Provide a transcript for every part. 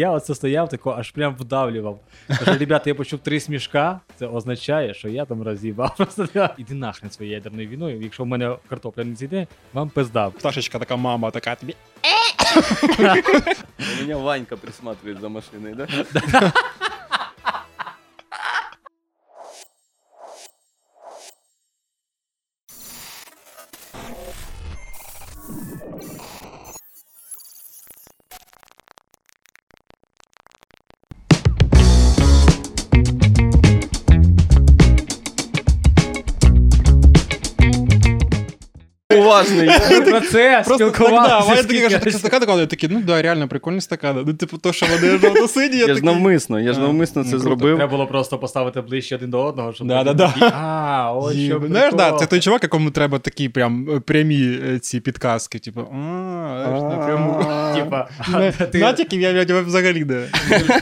я оце стояв, тако аж прям вдавлював. Кажу, ребята, я почув три смішка, це означає, що я там роз'їбав. Просто іди нахрен своєю ядерною війною. Якщо в мене картопля не зійде, вам пизда. Пташечка така мама, така тобі. У меня Ванька присматривает за машиной, да? Уважний. Про це Просто так, да, спілкувалися. Такий, такі, ну да, реально прикольний стакан. Ну, типу, то, що вони жовто-сині, я Я ж навмисно, я ж навмисно ну, це зробив. Треба було просто поставити ближче один до одного, щоб Да, потім да, да. А, ось що Знаєш, да, це той чувак, якому треба такі прям е, прямі е, ці підказки, типу, напряму. Типа, На- Натяків я я тебе взагалі не.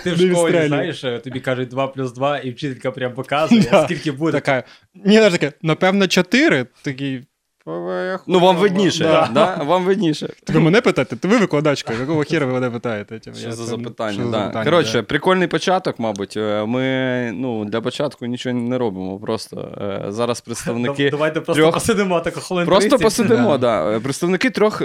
Ти в школі, знаєш, тобі кажуть 2 плюс 2, і вчителька прям показує, скільки буде. Така, ні, знаєш, таке, напевно, чотири. Такий. «Ой, Ну, вам видніше, Да. да? Вам видніше. Ви мене питаєте? То ви викладачка, якого хера ви мене питаєте? Типу, Що я за запитання? що за да. запитання, Коротше, да. прикольний початок, мабуть. Е, Ми ну, для початку нічого не робимо. Просто е, зараз представники. Давайте просто трьох- посидимо так хвилин Просто 30. посидимо, да. Е, Представники трьох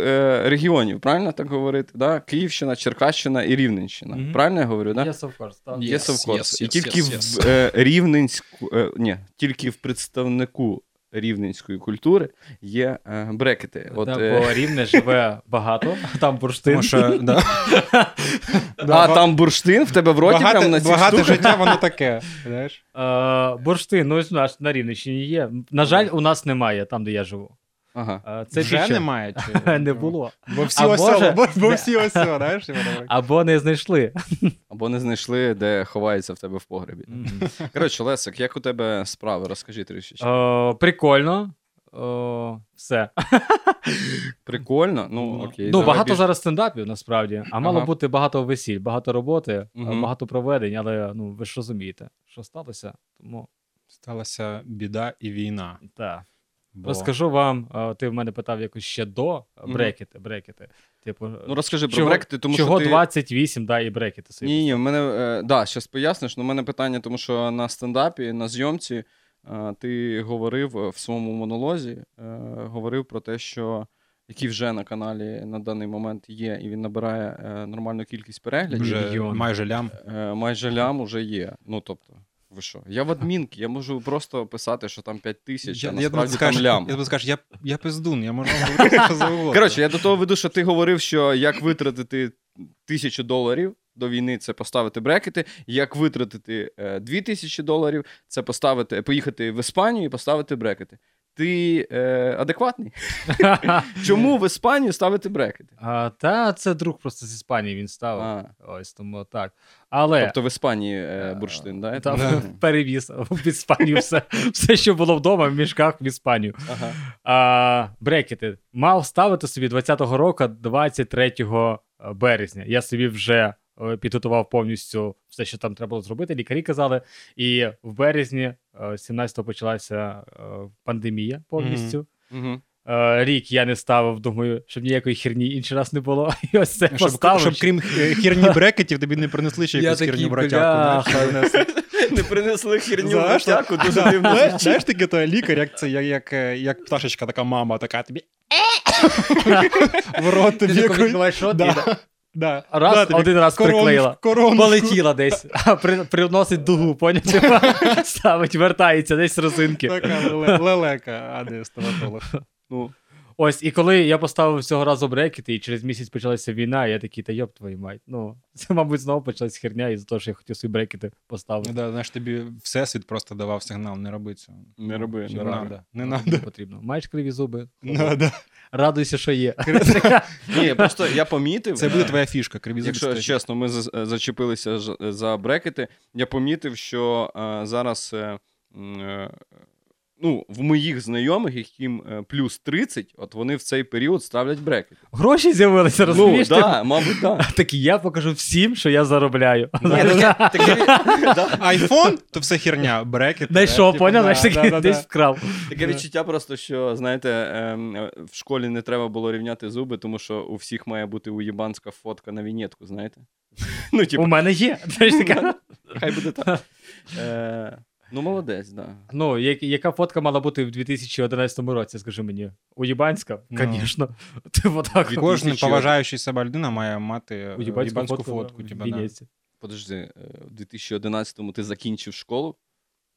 регіонів, правильно так говорити? Да? Київщина, Черкащина і Рівненщина. Мгм. Правильно я говорю, да? Yes, of course. Yes, Yes, of course. yes, І тільки yes, в е, рівненську, е, ні, тільки в представнику рівненської культури є е, брекети. От, Да, е, Бо рівне живе багато, там бурштин. Тому що, да. а там бурштин в тебе в роті багате, прямо на цій Багато штуках? життя, воно таке. Знаєш? Е, бурштин, ну ось у на Рівненщині є. На жаль, у нас немає там, де я живу. Ага. Це Вже фіча. немає? Чи... Не було. Бо всі А ось може- цього, бо, бо всі ось цього, знаєш? Або не знайшли. Або не знайшли, де ховається в тебе в погребі. Коротше, Лесик, як у тебе справи? Розкажи трішечки. Е, Прикольно. Е, Все. Прикольно. Ну, окей. Ну, багато більш- зараз стендапів насправді, а мало Ага. бути багато весіль, багато роботи, Мгм. багато проведень, але ну ви ж розумієте, що сталося. Тому Сталася біда і війна. так. Бо... Розкажу вам, ти в мене питав якось ще до брекети, брекети. Типу, Ну, розкажи про брекети, тому чого що ти... 28, да, і брекети собі. Ні, ні, в мене, е, да, щас поясниш, але в мене питання, тому що на стендапі, на зйомці, е, ти говорив е, в своєму монолозі, е, говорив про те, що який вже на каналі на даний момент є, і він набирає е, нормальну кількість переглядів. Вже майже лям. Е, майже лям уже є. Ну, тобто, ви що? Я в адмінки, я можу просто писати, що там 5 тисяч, а Я, я, насправді там скажеш, лям. я тобі скажу, я, я пиздун, я можу говорити що завгодно. Коротше, я до того веду, що ти говорив, що як витратити тисячу доларів до війни, це поставити брекети. Як витратити е, дві тисячі доларів, це поставити, поїхати в Іспанію і поставити брекети. Ти е, адекватний? Чому в Іспанію ставити брекети? А, та це друг просто з Іспанії він став. А, Ось тому так. Але тобто в Іспанії е, бурштин, да? там Да. перевіз в Іспанію все, все, що було вдома, в мішках в Іспанію. Ага. А, брекети мав ставити собі 20-го року, 23 березня. Я собі вже е, підготував повністю все, що там треба було зробити. Лікарі казали. І в березні, е, 17-го почалася е, пандемія повністю. Е, Рік я не ставив, думаю, щоб ніякої херні інший раз не було. І ось це Щоб, поставив. щоб крім е, херні брекетів, тобі не принесли ще якусь херню братяку. Не принесли херню Знаєш, втяку, дуже дивно. Знаєш, таке то лікар, як це, як, як, е, як пташечка, така мама, така тобі в рот Ти тобі Да. Да. раз, Да, тобі один раз корон- приклеїла. коронку. Полетіла десь, а при, приносить дугу, поняття, Ставить, вертається десь з розинки. Така лелека, а не стоматолог. Ну, Ось, і коли я поставив цього разу брекети, і через місяць почалася війна, я такий, та йоп твою мать. Ну, це, мабуть, знову почалась херня із-за того, що я хотів свої брекети поставити. Ну, да, знаєш, тобі всесвіт просто давав сигнал, не роби цього. Не роби, Чи не надо. Не Не потрібно. Маєш криві зуби, Надо. радуйся, що є. Ні, просто я помітив. Це буде е, твоя фішка, криві зуби Якщо стоять. чесно, ми за- е, зачепилися ж- за брекети. Я помітив, що е, зараз е, м, е, ну, в моїх знайомих, яким е, плюс 30, от вони в цей період ставлять брекети. Гроші з'явилися, Ну, розумієш? да, мабуть, так. Так я покажу всім, що я заробляю. Айфон, то все херня, брекет. Знайшов, типу, поняв? Знаєш, такий десь вкрав. Таке відчуття просто, що, знаєте, ем, е, в школі не треба було рівняти зуби, тому що у всіх має бути уєбанська фотка на вінетку, знаєте? Ну, типу, У мене є. Хай буде так. Ну, молодець, да. Ну, я- яка фотка мала бути в 2011 році, скажи мені? Уєбанська? Ну. Звісно. Типу так. Кожен поважаючий себе людина має мати е, Уєбанську фотку, фотку. да, типа, да. Подожди, е, в 2011-му ти закінчив школу.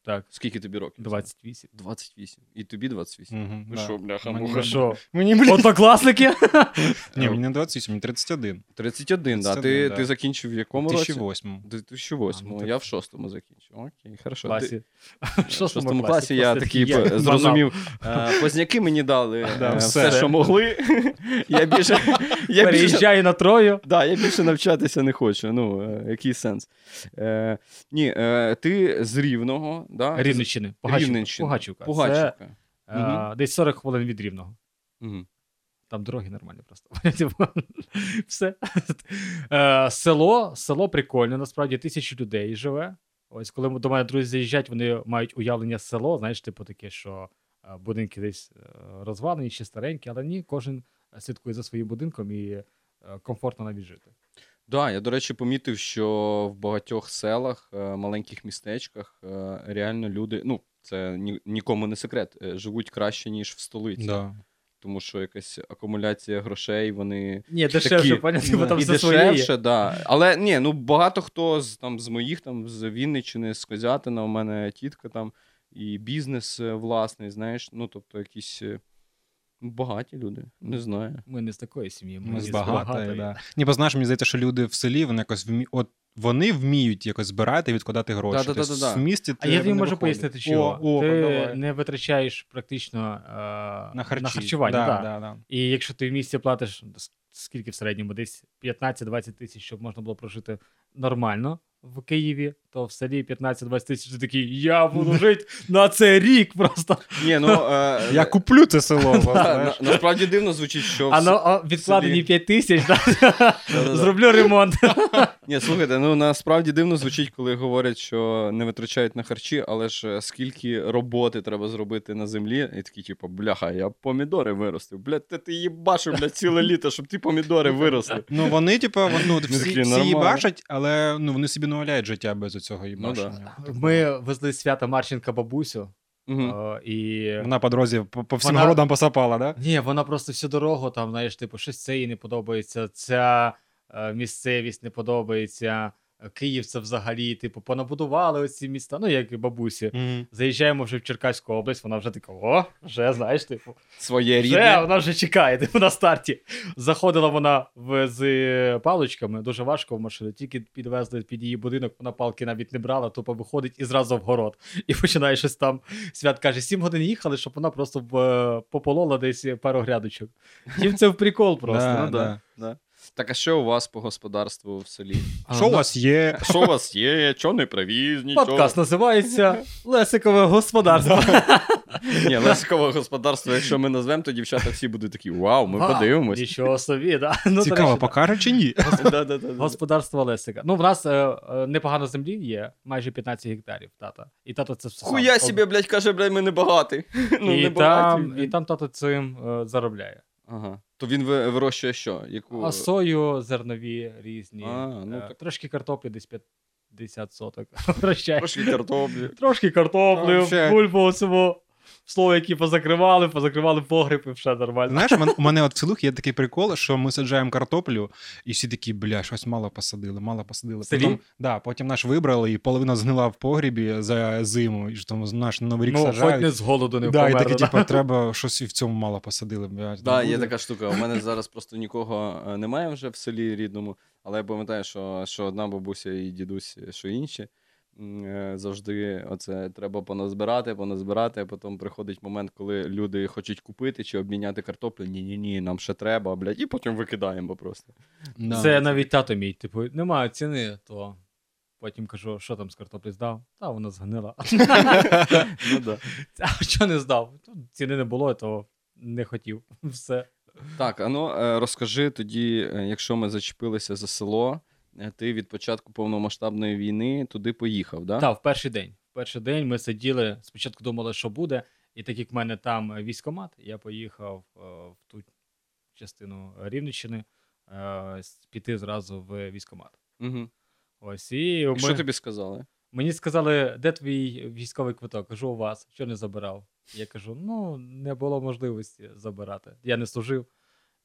Так, Скільки тобі років? 28. 28. І тобі 28. Мгм, Ви да. що, бляха, Мені- муха? Що? Мені, блін, Однокласники? ні, мені не 28, мені 31. 31, да. 31, Ти, да. ти закінчив в якому році? 2008. В 2008. А, ну так- Я в шостому закінчив. Окей, хорошо. класі. В в шостому класі класі я такий є зрозумів. е, Позняки мені дали Да, е, все. все, що могли. Я більше, я більше, Переїжджаю на Трою. да, я більше навчатися не хочу. Ну, е, який сенс? Е, ні, е, ти з Рівного, да? Рівненщини. Пугачівка. Рівненщина. Пугачівка. Це Пугачівка. е, десь 40 хвилин від Рівного. Мгм. Там дороги нормальні просто. Типу, Все. Е, Село, село прикольне, насправді тисячі людей живе. Ось коли до мене друзі заїжджають, вони мають уявлення село, знаєш, типу таке, що е, будинки десь розвалені чи старенькі, але ні, кожен слідкує за своїм будинком і комфортно навіть жити. Да, я, до речі, помітив, що в багатьох селах, е, маленьких містечках е, реально люди, ну, це ні, нікому не секрет, е, живуть краще, ніж в столиці. Да. Тому що якась акумуляція грошей, вони Ні, дешевше, Такі, поняти, бо там і все своє є. дешевше, да. Але ні, ну багато хто з там з моїх, там з Вінниччини, з Козятина, у мене тітка там, і бізнес е, власний, знаєш, ну тобто якісь е, багаті люди, не знаю. Ми не з такої сім'ї, ми, Ми з багатої, да. Ні, бо знаєш, мені здається, що люди в селі вони якось вмі... от вони вміють якось збирати і відкладати гроші. Да-да-да-да-да. Тобто в місті А я тобі можу виходить. пояснити, що О, о, ти давай. не витрачаєш практично е, на, харчі. харчування. Да, да. да, да. І якщо ти в місті платиш скільки в середньому, десь 15-20 тисяч, щоб можна було прожити нормально в Києві, то в селі 15-20 тисяч ти такий, я буду жити на це рік просто. Ні, ну е, Я куплю це село. да, знаєш. на, насправді дивно звучить, що А а, відкладені селі- 5 тисяч, да? Зроблю ремонт. Ні, слухайте, ну насправді дивно звучить, коли говорять, що не витрачають на харчі, але ж е, скільки роботи треба зробити на землі, і такі, типу, бляха, я помідори виростив. Блядь, ти, ти їбашив, блядь, ціле літо, щоб ті помідори виросли. Ну вони, типу, ну, всі їбашать, але ну, вони собі не уявляють життя без цього Ну да. Ми везли свята Марченка бабусю, Мгм. е, і Вона по дорозі по, по всім Вона- городам посапала, да? Ні, вона просто всю дорогу там, знаєш, типу, щось це їй не подобається, ця е, місцевість не подобається. Е, Київ це взагалі, типу, понабудували оці міста, ну як і бабусі. Мгм. Заїжджаємо вже в Черкаську область, вона вже така, о, вже знаєш, типу, Своє вже вона вже чекає, типу, на старті. Заходила вона в, з паличками, дуже важко в машину. Тільки підвезли під її будинок, вона палки навіть не брала, тупо виходить і зразу в город. І починає щось там. Свят каже, сім годин їхали, щоб вона просто е, пополола десь пару грядочок. Їм це в прикол просто. Да, Ну, да, да. Так, а що у вас по господарству в селі? А, Що у ну, вас є? Що у вас є? Чого не привіз? Нічого? Подкаст називається Лесикове господарство. Ні, лесикове господарство, якщо ми назвемо, то дівчата всі будуть такі: Вау, ми подивимось. Нічого собі, да. Ну, Цікаво, покаже чи ні? Господарство Лесика. Ну, в нас е, е, непогано землі є, майже 15 гектарів, тата. І тато це все. Хуя об- себе, блядь, каже, блядь, ми не багаті. Ну, і, не там, і там тато цим е, заробляє. Ага. То він вирощує що? Яку... А сою зернові різні. А, ну е, так. Трошки картоплі десь 50 соток. Трошки картоплі. Трошки картоплю, бульбу бульбу цього. Слоїки позакривали, позакривали погріб і все нормально. Знаєш, у мене от в селах є такий прикол, що ми саджаємо картоплю, і всі такі, бля, щось мало посадили, мало посадили. Селі? Потім, да, потім наш вибрали, і половина згнила в погрібі за зиму, і ж там наш новий рік ну, хоч не з голоду не да, і такі, да. типу, треба щось і в цьому мало посадили. Блядь, Так, не є така штука. У мене зараз просто нікого е, немає вже в селі рідному, але я пам'ятаю, що, що одна бабуся і дідусь, що інші. Е, Завжди оце треба поназбирати, поназбирати, а потім приходить момент, коли люди хочуть купити чи обміняти картоплю. Ні-ні ні, нам ще треба, блядь, і потім викидаємо просто. Да. Це навіть тато мій, типу, немає ціни, то потім кажу, що там з картоплі здав? Та вона згнила. Ну, да. А що не здав? Ціни не було, то не хотів. Все. Так, а ну е, розкажи тоді, е, якщо ми зачепилися за село, ти від початку повномасштабної війни туди поїхав, да? Так, в перший день. В перший день ми сиділи, спочатку думали, що буде, і так як в мене там військомат, я поїхав е, в ту частину Рівненщини е, піти зразу в військомат. Угу. Ось, і ми... Що тобі сказали? мені сказали, де твій військовий квиток? Кажу, у вас, що не забирав? Я кажу: ну, не було можливості забирати. Я не служив.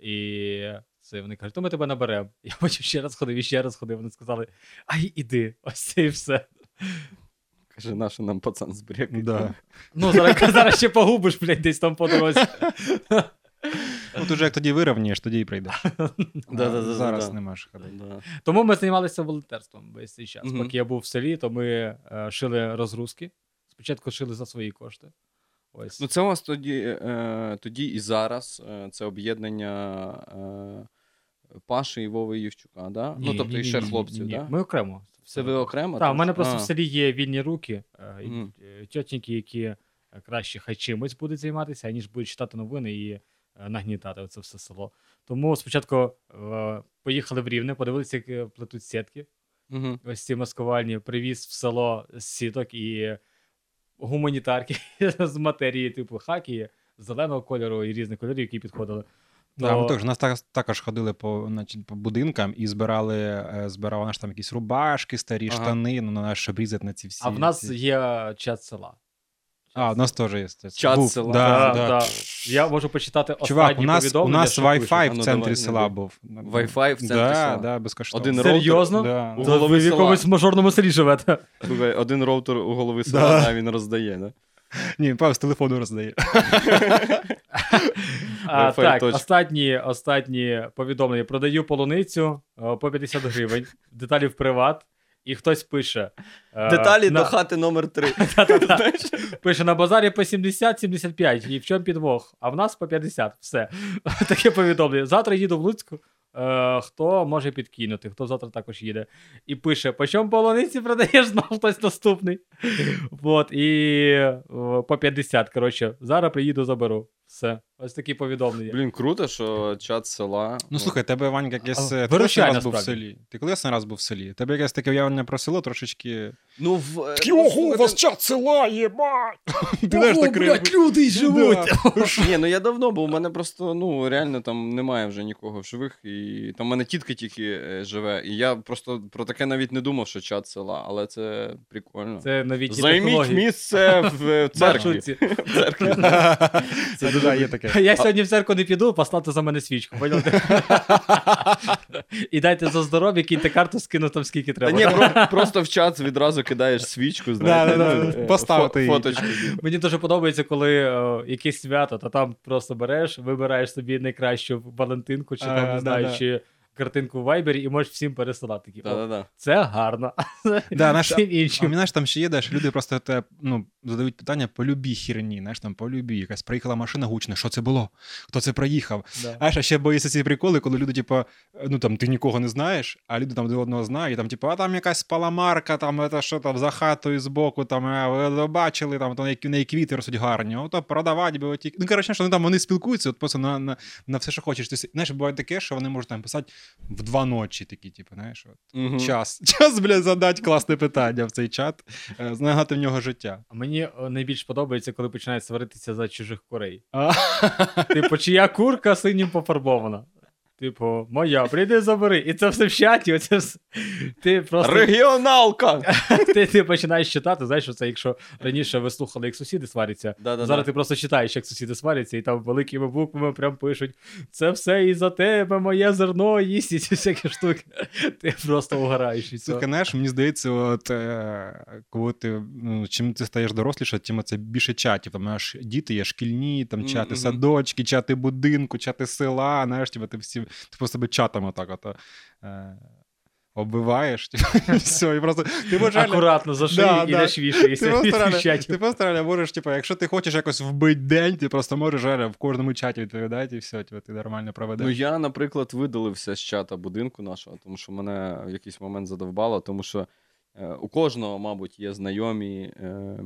І це вони кажуть, то ми тебе наберемо. Я потім ще раз ходив і ще раз ходив. Вони сказали: ай, іди, ось це і все. Каже, нащо нам пацан збрякає. Да. Ну, зараз, зараз ще погубиш, блядь, десь там по дорозі. От уже як тоді вирівняєш, тоді і прийдеш. Да-да-да-да-да. Зараз не можеш ходити. Да. Тому ми займалися волонтерством весь цей час. Поки я був в селі, то ми е, шили розгрузки. Спочатку шили за свої кошти. Ось. Ну, це у вас тоді, е, тоді і зараз е, це об'єднання е, Паші і Вови Євчука, да? ну, тобто ні, і ще ні, хлопців, ні, ні. да? Ми окремо. Це ви окремо? Так, у мене просто А. в селі є вільні руки, е, Мгм. е, які краще хай чимось будуть займатися, аніж будуть читати новини і е, нагнітати це все село. Тому спочатку е, поїхали в Рівне, подивилися, як е, плетуть сітки. Мгм. Ось ці маскувальні, привіз в село з сіток і гуманітарки з матерії, типу хакі, зеленого кольору і різних кольорів, які підходили. Да, ми також, нас так, також ходили по, значить, по будинкам і збирали, е, збирали наш там якісь рубашки, старі Ага. штани, ну, на нас щоб різати на ці всі. А в нас ці- є чат села. А, в нас теж є. це- Чат був, села. Да, Да, да. да. Я можу почитати Чувак, останні у нас, у повідомлення, нас що Wi-Fi пишуть. В ну, центрі давай, села був. Wi-Fi в центрі да, села? Да, безкоштовно. Один роутер. Серйозно? Да. У То голови ви в села. якомусь мажорному селі живете. Слухай, один роутер у голови села, Да. а він роздає, да? Ні, Павел з телефону роздає. А, Wi-Fi так, останні, останні повідомлення. Продаю полуницю е, по 50 гривень, деталі в приват, і хтось пише. е, Деталі на, до хати номер 3. Пише на базарі по 70-75, і в чому підвох, а в нас по 50. Все. Таке повідомлення. Завтра їду в Луцьку. Е, хто може підкинути, хто завтра також їде. І пише: по чому полуниці продаєш знов хтось наступний. От, і е, по 50. Коротше, зараз приїду, заберу. Все. Ось такі повідомлення. Блін, круто, що чат села. Ну слухай, тебе Ванька якесь. А, е, Ти колись раз був в селі. Ти колись раз був в селі. Тебе якесь таке уявлення про село трошечки. Ну, в... е, Такі, ну, ого, у вас чат села, єбать! Ти знаєш, так риб- люди Да. Ні, ну я давно, бо у мене просто ну реально там немає вже нікого в живих, і там в мене тітка тільки е, живе. І я просто про таке навіть не думав, що чат села, але це прикольно. Це новітні Займіть місце в церкві. Маршрутці. В церкві. Це дуже є таке. Я сьогодні в церкву не піду, поставте за мене свічку. поняли? І дайте за здоров'я, кіньте карту, скину там скільки Та треба. ні, про- просто в чат відразу кидаєш свічку, знаєте, Да-да-да, ну, е, поставити фо- її. фоточку. Мені дуже подобається, коли е, якесь свято, то там просто береш, вибираєш собі найкращу Валентинку, чи там А, не знаю, да-да. чи картинку в Вайбері, і можеш всім пересилати. Такі, Да-да-да. Це гарно. Да, наш- Всім А іншим. знаєш, там ще є, де ж люди просто те, ну, задають питання по любій херні, знаєш, там по любій. Якась приїхала машина гучна, що це було? Хто це проїхав? Да. А ще боїться ці приколи, коли люди, типу, ну там ти нікого не знаєш, а люди там один одного знають, і там, типу, а там якась спаламарка, там це що там за хатою збоку, там а, ви бачили, там то які, неї квіти ростуть гарні, ото продавати би оті. Ну, коротше, що вони там вони спілкуються, от просто на, на, на все, що хочеш. Ти, с- знаєш, буває таке, що вони можуть там писати в два ночі, такі, типу, знаєш, от. угу. Час. Час, блядь, задати класне питання в цей чат, е, знагати в нього життя. А мені е, найбільш подобається, коли починають сваритися за чужих курей. А, Типу, чия курка синім пофарбована. Типу, моя, прийди забери. І це все в чаті. Оце все. Ти просто Регіоналка! ти, ти починаєш читати. Знаєш, що це якщо раніше ви слухали, як сусіди сваряться. Да-да-да. Зараз ти просто читаєш, як сусіди сваряться, і там великими буквами прям пишуть: це все із-за тебе, моє зерно їсть і ці всякі штуки. Ти просто угораєш від цього. Знаєш, мені здається, от е, коли ти ну, чим ти стаєш доросліше, тим це більше чатів. Там аж діти є шкільні, там чати Мгм. садочки, чати будинку, чати села. Знаєш, типу, ти всі ти просто себе чатом отак от, е, оббиваєш. типу, і все, і просто ти можеш Акуратно за шию Да, і да. не швішаєшся Ти просто, реально, ти просто реально можеш, типу, якщо ти хочеш якось вбити день, ти просто можеш реально в кожному чаті відповідати, і все, типу, ти нормально проведеш. Ну, я, наприклад, видалився з чата будинку нашого, тому що мене в якийсь момент задовбало, тому що е, у кожного, мабуть, є знайомі е,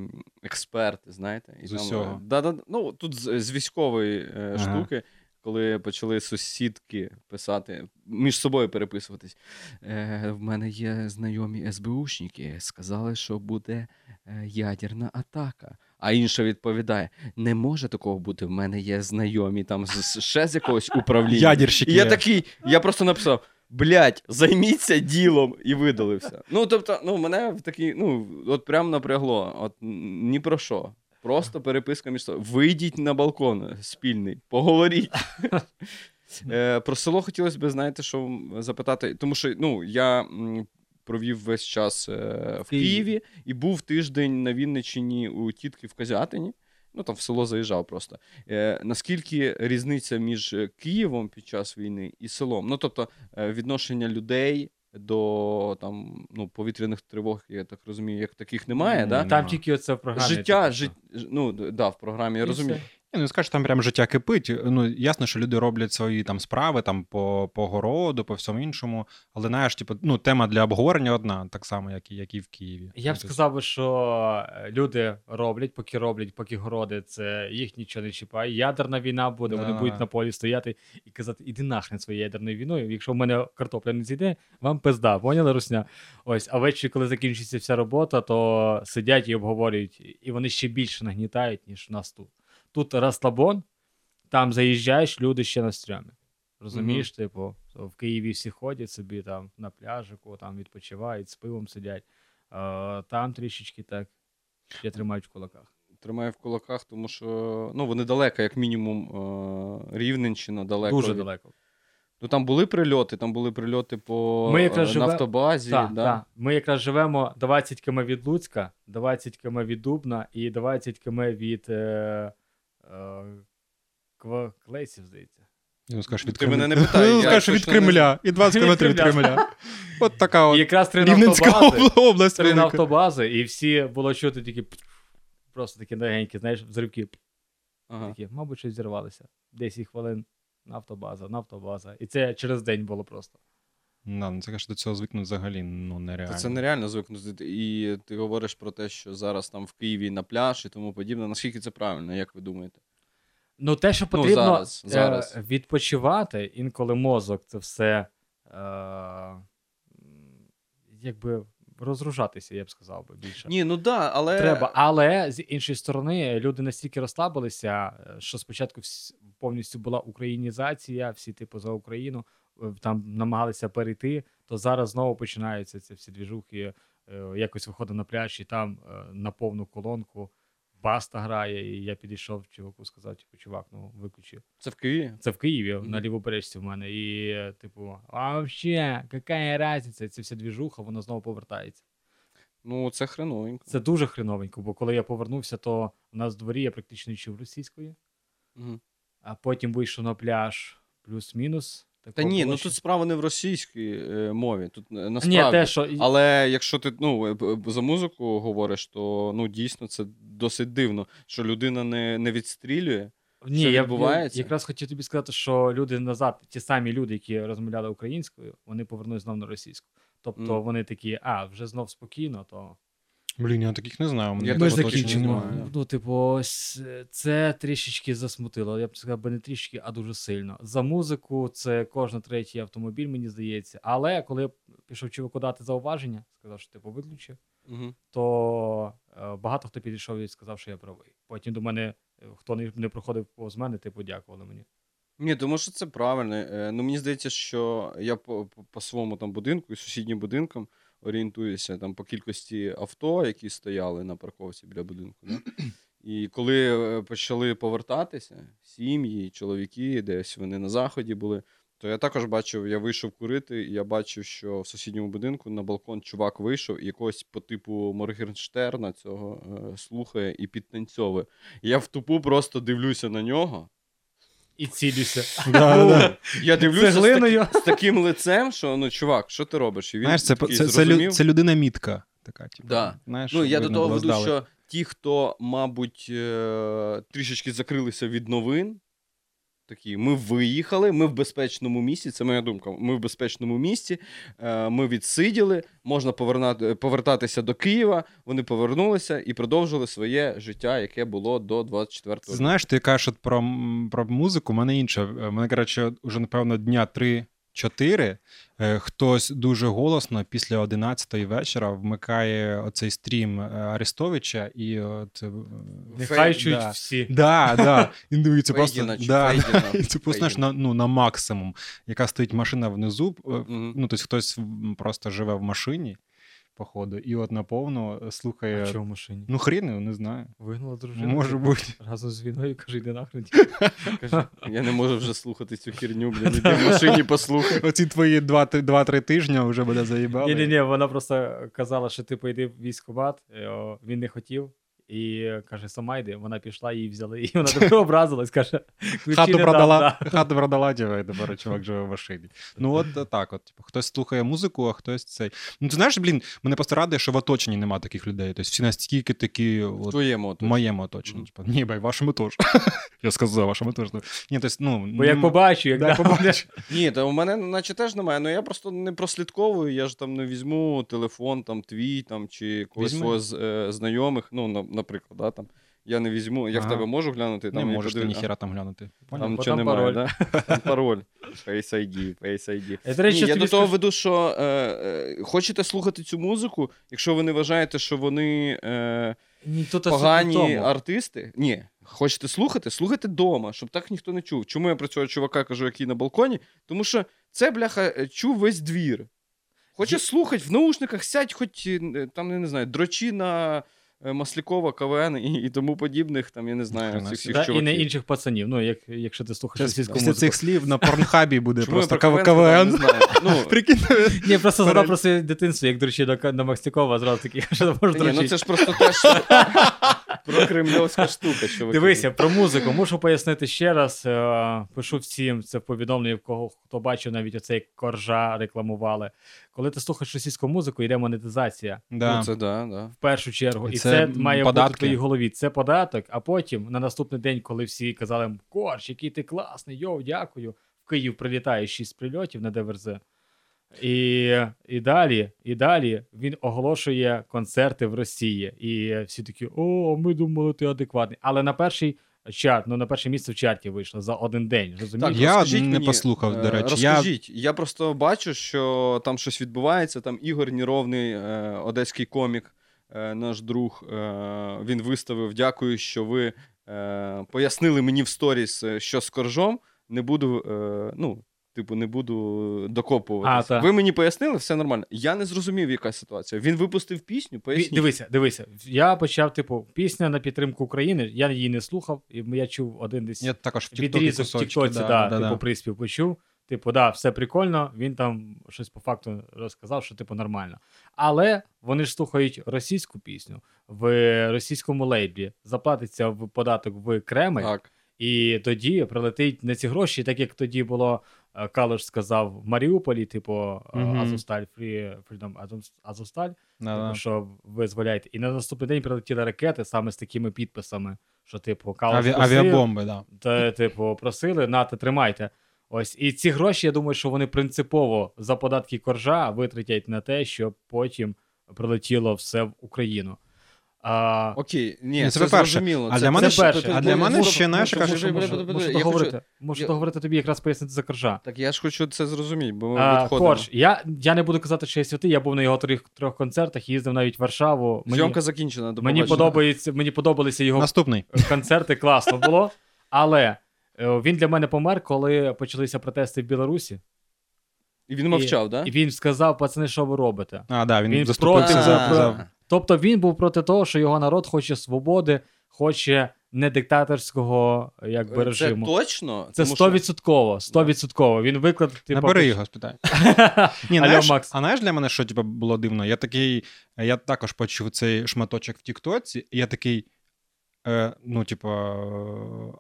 експерти, знаєте. І З там, усього. Да, да, ну, тут з, з військової е, Ага. штуки, коли почали сусідки писати, між собою переписуватись. Е, в мене є знайомі СБУшники, сказали, що буде е, ядерна атака. А інша відповідає: не може такого бути. В мене є знайомі там з, ще з якогось управління. Ядерщики. І я такий, я просто написав: блядь, займіться ділом і видалився. Ну, тобто, ну, мене в такий, ну, от прям напрягло. От ні про що. Просто переписка між собою. Вийдіть на балкон спільний, поговоріть. Е, Про село хотілося б, знаєте, що запитати, тому що ну, я провів весь час е, в Києві. І був тиждень на Вінниччині у тітки в Козятині. Ну там в село заїжджав просто. Е, наскільки різниця між е, Києвом під час війни і селом? Ну тобто е, відношення людей до там ну повітряних тривог, я так розумію, як таких немає, Ну, да? Там тільки оце в програмі. Життя, типу, жит... ну да, в програмі, я І розумію. Все. Ні, ну скажеш, там прям життя кипить. Ну, ясно, що люди роблять свої там справи там по, по городу, по всьому іншому. Але знаєш, типу, ну, тема для обговорення одна, так само, як і, як і в Києві. Я б Тобто, сказав би, що е, люди роблять, поки роблять, поки городи, це їх нічого не чіпає. Ядерна війна буде, вони будуть на полі стояти і казати, іди нахрен своєю ядерною війною. Якщо в мене картопля не зійде, вам пизда, поняли, Русня? Ось, а ввечері, коли закінчиться вся робота, то сидять і обговорюють, і вони ще більше нагнітають, ніж у нас тут. Тут розслабон, там заїжджаєш, люди ще на стрьомі. Розумієш, типу, в Києві всі ходять собі там на пляжику, там відпочивають, з пивом сидять. А, там трішечки так ще тримають в кулаках. Тримаю в кулаках, тому що ну, вони далеко, як мінімум, Рівненщина далеко. Дуже далеко. Ну там були прильоти, там були прильоти по Ми якраз е, живе- нафтобазі. Так, да? так. Ми якраз живемо 20 км від Луцька, 20 км від Дубна і 20 км від е, Клейсів, здається. Ну, скажеш, від Ти Кремля. мене не питай, Ну, скажеш, від Кремля. І 20 Від кілометрів від Кремля. От така І якраз три Рівненська нафтобази, область. три нафтобази, і всі було чути такі просто такі легенькі, знаєш, взривки. Ага. Такі, мабуть, щось зірвалося. 10 хвилин нафтобаза, нафтобаза. І це через день було просто. Да, ну, це каже, до цього звикнути взагалі ну, Та це нереально звикнути. І ти говориш про те, що зараз там в Києві на пляж і тому подібне. Наскільки це правильно, як ви думаєте? Ну, те, що Ну, потрібно зараз, е, зараз. відпочивати, інколи мозок це все е, якби розгружатися, я б сказав би більше. Ні, ну да, але Треба, але з іншої сторони, люди настільки розслабилися, е, що спочатку повністю була українізація, всі типу за Україну там намагалися перейти, то зараз знову починаються ці всі двіжухи. е, Якось виходив на пляж, і там е, на повну колонку баста грає. І я підійшов чуваку, сказав: типу, чувак, ну виключи. це в Києві. Це в Києві, Мгм. на лівобережці в мене. І, е, типу, а вообще, яка різниця? Це вся двіжуха, вона знову повертається. Ну, це хреновенько. Це дуже хреновенько, бо коли я повернувся, то у нас в дворі я практично чув російської, Мгм. а потім вийшов на пляж плюс-мінус. Та ні, було ну тут справа не в російській е, мові. Тут е, Ні, те, що... Але якщо ти ну, е, за музику говориш, то ну дійсно це досить дивно, що людина не, не відстрілює. Ні, що я відбувається? Я якраз хотів тобі сказати, що люди назад, ті самі люди, які розмовляли українською, вони повернулись знов на російську. Тобто Мгм. вони такі, а, вже знов спокійно, то Блін, я таких не знаю. Я закінчимо. немає. Ну, типу, ось це трішечки засмутило. Я б сказав, би не трішечки, а дуже сильно. За музику це кожен третій автомобіль, мені здається. Але коли я пішов чуваку дати зауваження, сказав, що типу виключив, Угу. то е, багато хто підійшов і сказав, що я правий. Потім до мене, е, хто не, не проходив повз мене, типу, дякували мені. Ні, тому що це правильно. Е, Ну, мені здається, що я по, по, по своєму там будинку і сусіднім будинкам орієнтуюся там по кількості авто, які стояли на парковці біля будинку. Да? І коли е, почали повертатися сім'ї, чоловіки, десь вони на заході були, то я також бачив, я вийшов курити, і я бачив, що в сусідньому будинку на балкон чувак вийшов і якогось по типу Моргенштерна цього е, слухає і підтанцьовує. І я в тупу просто дивлюся на нього. І цілюся. Да, да, да. Я дивлюся з, таки- з таким лицем, що ну, чувак, що ти робиш? І він Знаєш, це, такий це, це, лю- зрозумів. це людина мітка. Така, типу, Да. знаєш, Ну, я до видно того було веду, здалека. що ті, хто, мабуть, е- трішечки закрилися від новин, такі, ми виїхали, ми в безпечному місці, це моя думка. Ми в безпечному місці, е- ми відсиділи, можна повернати, повертатися до Києва. Вони повернулися і продовжили своє життя, яке було до 24 Знаєш, ти кажеш про, про музику, у мене інше. У мене, коротше, вже, напевно, дня три 4 е, хтось дуже голосно після 11 вечора вмикає оцей стрім е, Арестовича і от. е, Нехай Фей- чують да. всі. Да, да. І дивиться просто Фейгіна чи да, це просто знаєш, на, ну, на максимум, яка стоїть машина внизу. Mm-hmm. Ну, тобто хтось просто живе в машині, походу, і от наповну слухає. А чого в машині? Ну, хрін, не знаю. Вигнала дружина. Може бути. Разом з війною, каже, йди нахрен. Каже, я не можу вже слухати цю херню, блін, іди в машині послухай. Оці твої 2-3 тижні вже буде заїбали. Ні, ні, ні, вона просто казала, що типу пойди в військкомат, е, він не хотів. І каже, сама йди, вона пішла, її взяли. І вона так образилась, каже, Хату продала, да. хату продала, типу, і тепер чувак живе в машині. Ну, от так, от, типу, хтось слухає музику, а хтось цей. Ну, ти знаєш, блін, мене просто радує, що в оточенні нема таких людей. Тобто всі настільки такі, В от, твоєму оточенні. моєму оточенні. Типу, ні, бай, вашому теж. Я сказав, вашому теж. Ні, тобто, ну, Бо як побачу, як Да, да, побачу. Ні, та у мене наче теж немає. Ну я просто не прослідковую. Я ж там не візьму телефон, там твій там чи когось свого з, е, знайомих. Ну, на, наприклад, да, там. Я не візьму. Я в тебе можу глянути, Не там і можеш ти ніхера там глянути. Там нічого там немає, пароль. да? Там пароль. Face ID, Face ID. Я, до речі, Ні, я до того скажу- веду, що е, е, хочете слухати цю музику, якщо ви не вважаєте, що вони е, Ні, погані артисти. Ні, хочете слухати, слухайте вдома, щоб так ніхто не чув. Чому я про цього чувака кажу, який на балконі? Тому що це, бляха, е, чув весь двір. Хоче Є- слухати в наушниках, сядь, хоч е, там, я не знаю, дрочі на е, Маслякова, КВН і, і тому подібних, там, я не знаю, цих всіх Да, і не інших пацанів. Ну, як, якщо ти слухаєш російську після цих слів на порнхабі буде Чому просто КВН. знаю. Ну, Прикинь, Ні, просто згадав про своє дитинство, як до, до Макстякова, зразу такий, що можна Ні, ну це ж просто теж про кремльовська штука, що ви Дивися, про музику. Мушу пояснити ще раз. е, Пишу всім це в повідомленні, в кого хто бачив, навіть оцей коржа рекламували. Коли ти слухаєш російську музику, йде монетизація Да. Ну, це да, да. в першу чергу. І Це це, має податки. бути в твоїй голові. Це податок, а потім на наступний день, коли всі казали, корж, який ти класний, йоу, дякую. В Київ прилітає шість прильотів на ДВРЗ. І, і далі, і далі він оголошує концерти в Росії. І всі такі: о, ми думали, ти адекватний. Але на перший чарт, ну на перше місце в чарті вийшло за один день. Розумієш? Я розкажіть не мені, послухав, до е, речі. Я- Розкажіть, я... просто бачу, що там щось відбувається. Там Ігор Ніровний, е, одеський комік, е, наш друг, е, він виставив. Дякую, що ви е, пояснили мені в сторіс, що з коржом. Не буду, е, ну, типу, не буду докопуватися. А, ви мені пояснили, все нормально. Я не зрозумів, яка ситуація. Він випустив пісню, поясніть. Дивися, дивися. Я почав, типу, пісня на підтримку України. Я її не слухав, і я чув один десь Я також в відрізок в Тіктоці, да, да, да, да. типу, приспів почув. Типу, да, все прикольно. Він там щось по факту розказав, що типу нормально. Але вони ж слухають російську пісню в російському лейблі, заплатиться в податок в Кремль, Так. і тоді прилетить не ці гроші, так як тоді було. Е, Калуш сказав в Маріуполі, типу, Мгм. Азовсталь, Free, Freedom Азовсталь, типу, що визволяєте. І на наступний день прилетіли ракети саме з такими підписами, що, типу, Калуш Аві- просив, Авіабомби, да. та, типу, просили, нате, тримайте. Ось, і ці гроші, я думаю, що вони принципово за податки коржа витратять на те, щоб потім прилетіло все в Україну. А, Окей, ні, це, це по-перше. зрозуміло. А Це- для мене це перше. а для мене ще, можу я договорити, можу я- договорити тобі якраз пояснити за коржа. Так я ж хочу це зрозуміти, бо ми А, відходимо. корж, я, я не буду казати, що я святий, я був на його трьох, трьох концертах, їздив навіть в Варшаву. Мені, Зйомка закінчена. До мені, подобається, мені подобалися його Наступний. концерти, класно було. Але е, він для мене помер, коли почалися протести в Білорусі. І він мовчав, так? І він сказав: пацани, що ви робите? А, да, він, Він заступився проти за, за- за... Тобто він був проти того, що його народ хоче свободи, хоче не диктаторського якби, Це режиму. точно? Це стовідсотково, стовідсотково. Він виклад, типу, Набери його, спитай. Ні, Алло, знаєш, Макс. а знаєш для мене, що типу, було дивно? Я такий, я також почув цей шматочок в Тіктоці, і я такий, е, ну, типу,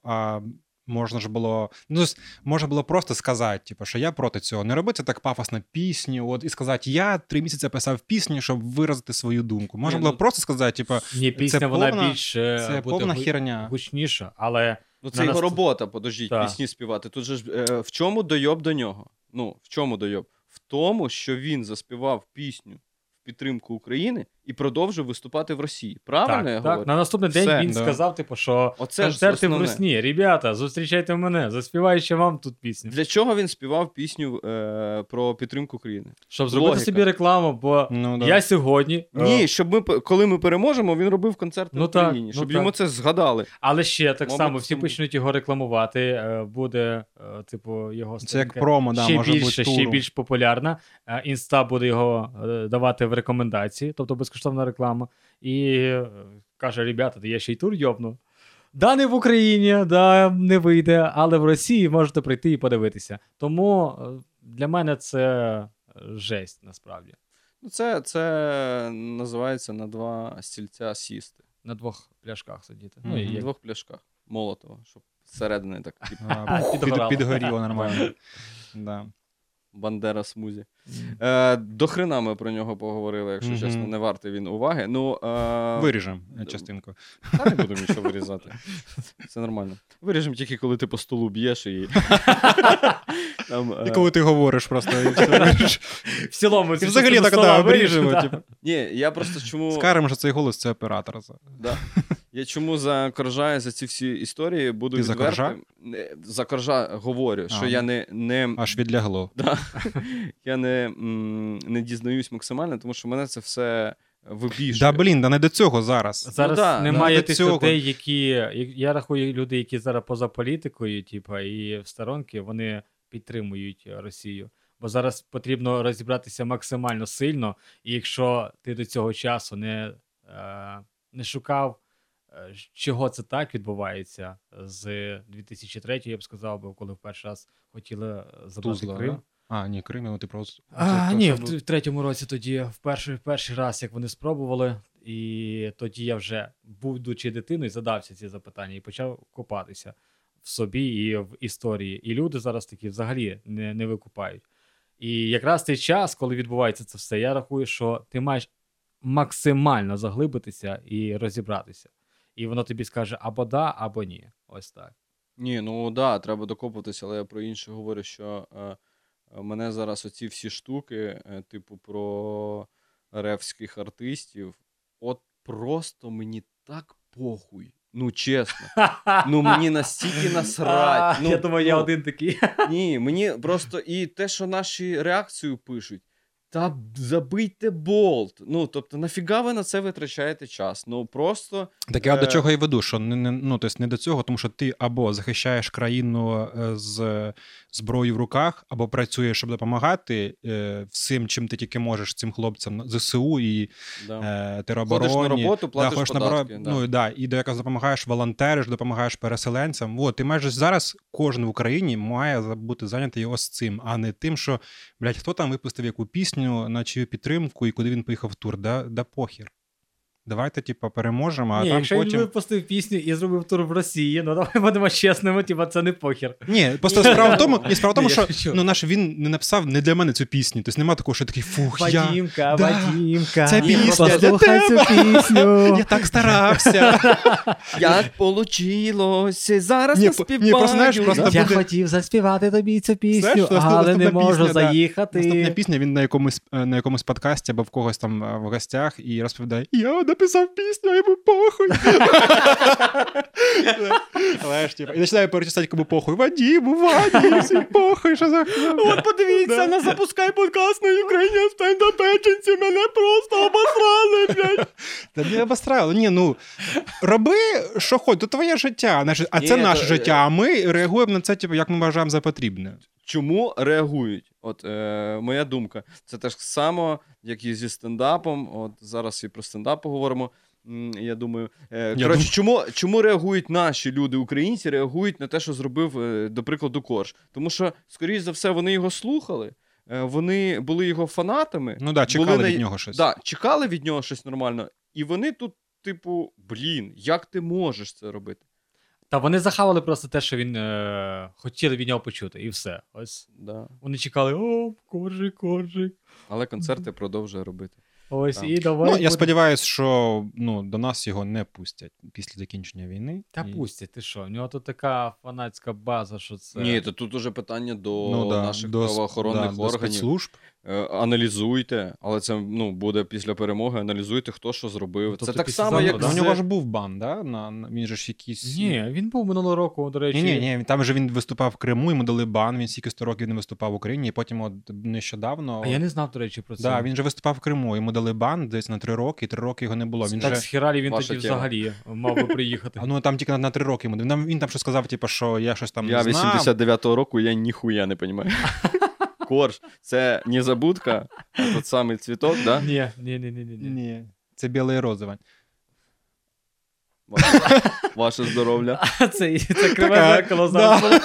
а можна ж було. Ну, можна було просто сказати, типу, що я проти цього. Не робити так пафосно пісню, от, і сказати, я три місяці писав пісню, щоб виразити свою думку. Можна Ні, було ну- просто сказати, типу, Ні, пісня це вона повна- більш е, це буде повна гу- херня. гучніша, але Ну, На це його нас- робота, подождіть, Так. пісні співати. Тут же ж е, в чому дойоб до нього? Ну, в чому дойоб? В тому, що він заспівав пісню в підтримку України, і продовжив виступати в Росії. Правильно я так, говорю? На наступний день Все, він да. сказав, типу, що Оце концерти в. Русні. Ребята, зустрічайте мене, заспіваю ще вам тут пісню. Для чого він співав пісню е, про підтримку країни? Щоб зробити Логіка. собі рекламу, бо Ну, да. я сьогодні. е, Ні, щоб ми коли ми переможемо, він робив концерти Ну в так, Україні, ну щоб так. йому це згадали. Але ще так Мабуть, само всі тому- почнуть його рекламувати. е, Буде, е, типу, його Це як промо, да, ще може більше, бути ще туру. більш популярна. Е, Інста буде його е, давати в рекомендації, тобто безкоштовна реклама. І е, каже: ребята, я ще й тур йобну. Да, не в Україні, да, не вийде, але в Росії можете прийти і подивитися. Тому е, для мене це е, жесть насправді. Ну, це, це називається на два стільця сісти. На двох пляшках сидіти. Ну, і На як... двох пляшках Молотова, щоб зсередини так А. Підгоріло нормально. Да. Бандера смузі. Е, до хрена ми про нього поговорили, якщо Мгм. чесно, не вартий він уваги. Ну, е, Виріжемо частинку. Та не будемо нічого вирізати. Це нормально. Виріжемо тільки, коли ти по столу б'єш і. Там, е, І коли ти говориш просто. і все. В цілому, І взагалі так да, да. типу. Ні, я просто чому. Скажемо, що цей голос це оператор. Да. Я чому за коржа за ці всі історії буду Ти за коржа? За коржа говорю, що А. я не, не, Аж відлягло. да, я не, не дізнаюсь максимально, тому що мене це все вибіжує. Да блін, да не до цього зараз. Зараз Ну да, немає да, тих цього. людей, які. Я рахую люди, які зараз поза політикою, типа, і в сторонки, вони підтримують Росію. Бо зараз потрібно розібратися максимально сильно, і якщо ти до цього часу не, е, не шукав, чого це так відбувається з 2003, я б сказав, бо коли в перший раз хотіли е, забрати Тузла, Крим. да? А, ні, Крим, ну ти просто. А, це- ні, в, в третьому році тоді, в перший, в перший раз, як вони спробували, і тоді я вже, будучи дитиною, задався ці запитання і почав копатися в собі і в історії. І люди зараз такі взагалі не, не викупають. І якраз цей час, коли відбувається це все, я рахую, що ти маєш максимально заглибитися і розібратися. І воно тобі скаже або да, або ні. Ось так. Ні, ну да, треба докопуватися, але я про інше говорю, що е, е, мене зараз оці всі штуки, е, типу, про ревських артистів, от просто мені так похуй. Ну, чесно. Ну, мені настільки насрать. Ну, я думаю, я ну, один такий. Ні, мені просто і те, що наші реакцію пишуть. Та забийте болт. Ну, тобто, нафіга ви на це витрачаєте час? Ну просто Так я до Е, чого і веду, що не, не, ну, тобто не до цього, тому що ти або захищаєш країну е, з зброєю в руках, або працюєш, щоб допомагати е, всім, чим ти тільки можеш цим хлопцям ЗСУ і да. е, теробороні. ходиш на роботу, платиш на податки. бро- да. Ну, да, і до якраз допомагаєш волонтериш, допомагаєш переселенцям. От, і майже зараз кожен в Україні має бути зайнятий ось цим, а не тим, що, блядь, хто там випустив яку пісню на чию підтримку і куди він поїхав в тур. Да, да похір. Давайте, типу, переможемо, а Ні, там якщо потім. він випустив пісню і зробив тур в Росії, ну давай будемо чесними, типа це не похер. Ні, просто справа в тому, ні, справа в тому, що ну, наш він не написав не для мене цю пісню. Тобто нема такого, що такий фух, я, Вадімка, Да, Вадімка, це пісня для послухай цю пісню. я так старався. Як получилося, зараз я ні, співаю. просто, знаєш, просто Я буде- хотів заспівати тобі цю пісню, Знаєш, але не можу пісня, да. заїхати. Наступна пісня він на якомусь, е, на якомусь подкасті або в когось там е, в гостях і розповідає: Я написав пісню, а йому похуй. Але ж, типу, і починає перечисляти кому похуй. Вадіму, Ваді, всім похуй, що за От подивіться, на запускай подкаст на Україні стендапеченці, мене просто обосрали, блядь. Та не обострало. Ні, ну роби, що хоч, то твоє життя, а це наше е, життя, а ми реагуємо на це, типу, як ми вважаємо за потрібне. Чому реагують? От е, моя думка. Це те ж само, як і зі стендапом. От зараз і про стендап поговоримо. Я думаю, е, Я коротше, думаю- чому, чому реагують наші люди, українці, реагують на те, що зробив, е, до прикладу, Корж? Тому що, скоріш за все, вони його слухали, е, вони були його фанатами. Ну да, чекали були на- від нього щось. Да, чекали від нього щось нормально, і вони тут, типу, блін, як ти можеш це робити? Та вони захавали просто те, що він е, хотіли від нього почути, і все. Ось Да. вони чекали: о, коржик, коржик. Але концерти продовжує робити. Ось Так. і давай. Ну, я буде- сподіваюся, що ну, до нас його не пустять після закінчення війни. Та І- пустять, ти що? У нього тут така фанатська база, що це. Ні, то тут уже питання до ну, да, наших до, с- правоохоронних да, до органів. спецслужб. Е, аналізуйте, але це ну, буде після перемоги. Аналізуйте, хто що зробив. Тобто це так само, як да? Ну, з- у нього ж був бан, да? На, на- він же ж якийсь. Ні, він був минулого року, до речі. Ні, ні, ні, там же він виступав в Криму, йому дали бан, він стільки 100 років не виступав в Україні, і потім от нещодавно. А я не знав, до речі, про це. Да, він же виступав в Криму, йому дали бан десь на 3 роки, і 3 роки його не було. Він так же... з Хіралі він Ваша тоді тема. взагалі мав би приїхати. А, Ну там тільки на, на 3 роки йому. Він, там- він там щось сказав, типу, що я щось там Я не знав. 89-го року, я ніхуя не розумію. Корж, це не забудка, а тот самий цвіток, да? Ні, ні, ні, ні, ні. ні. Це біле і розове. Ваше, ваше здоров'я. Це, це криве зеркало зараз. було.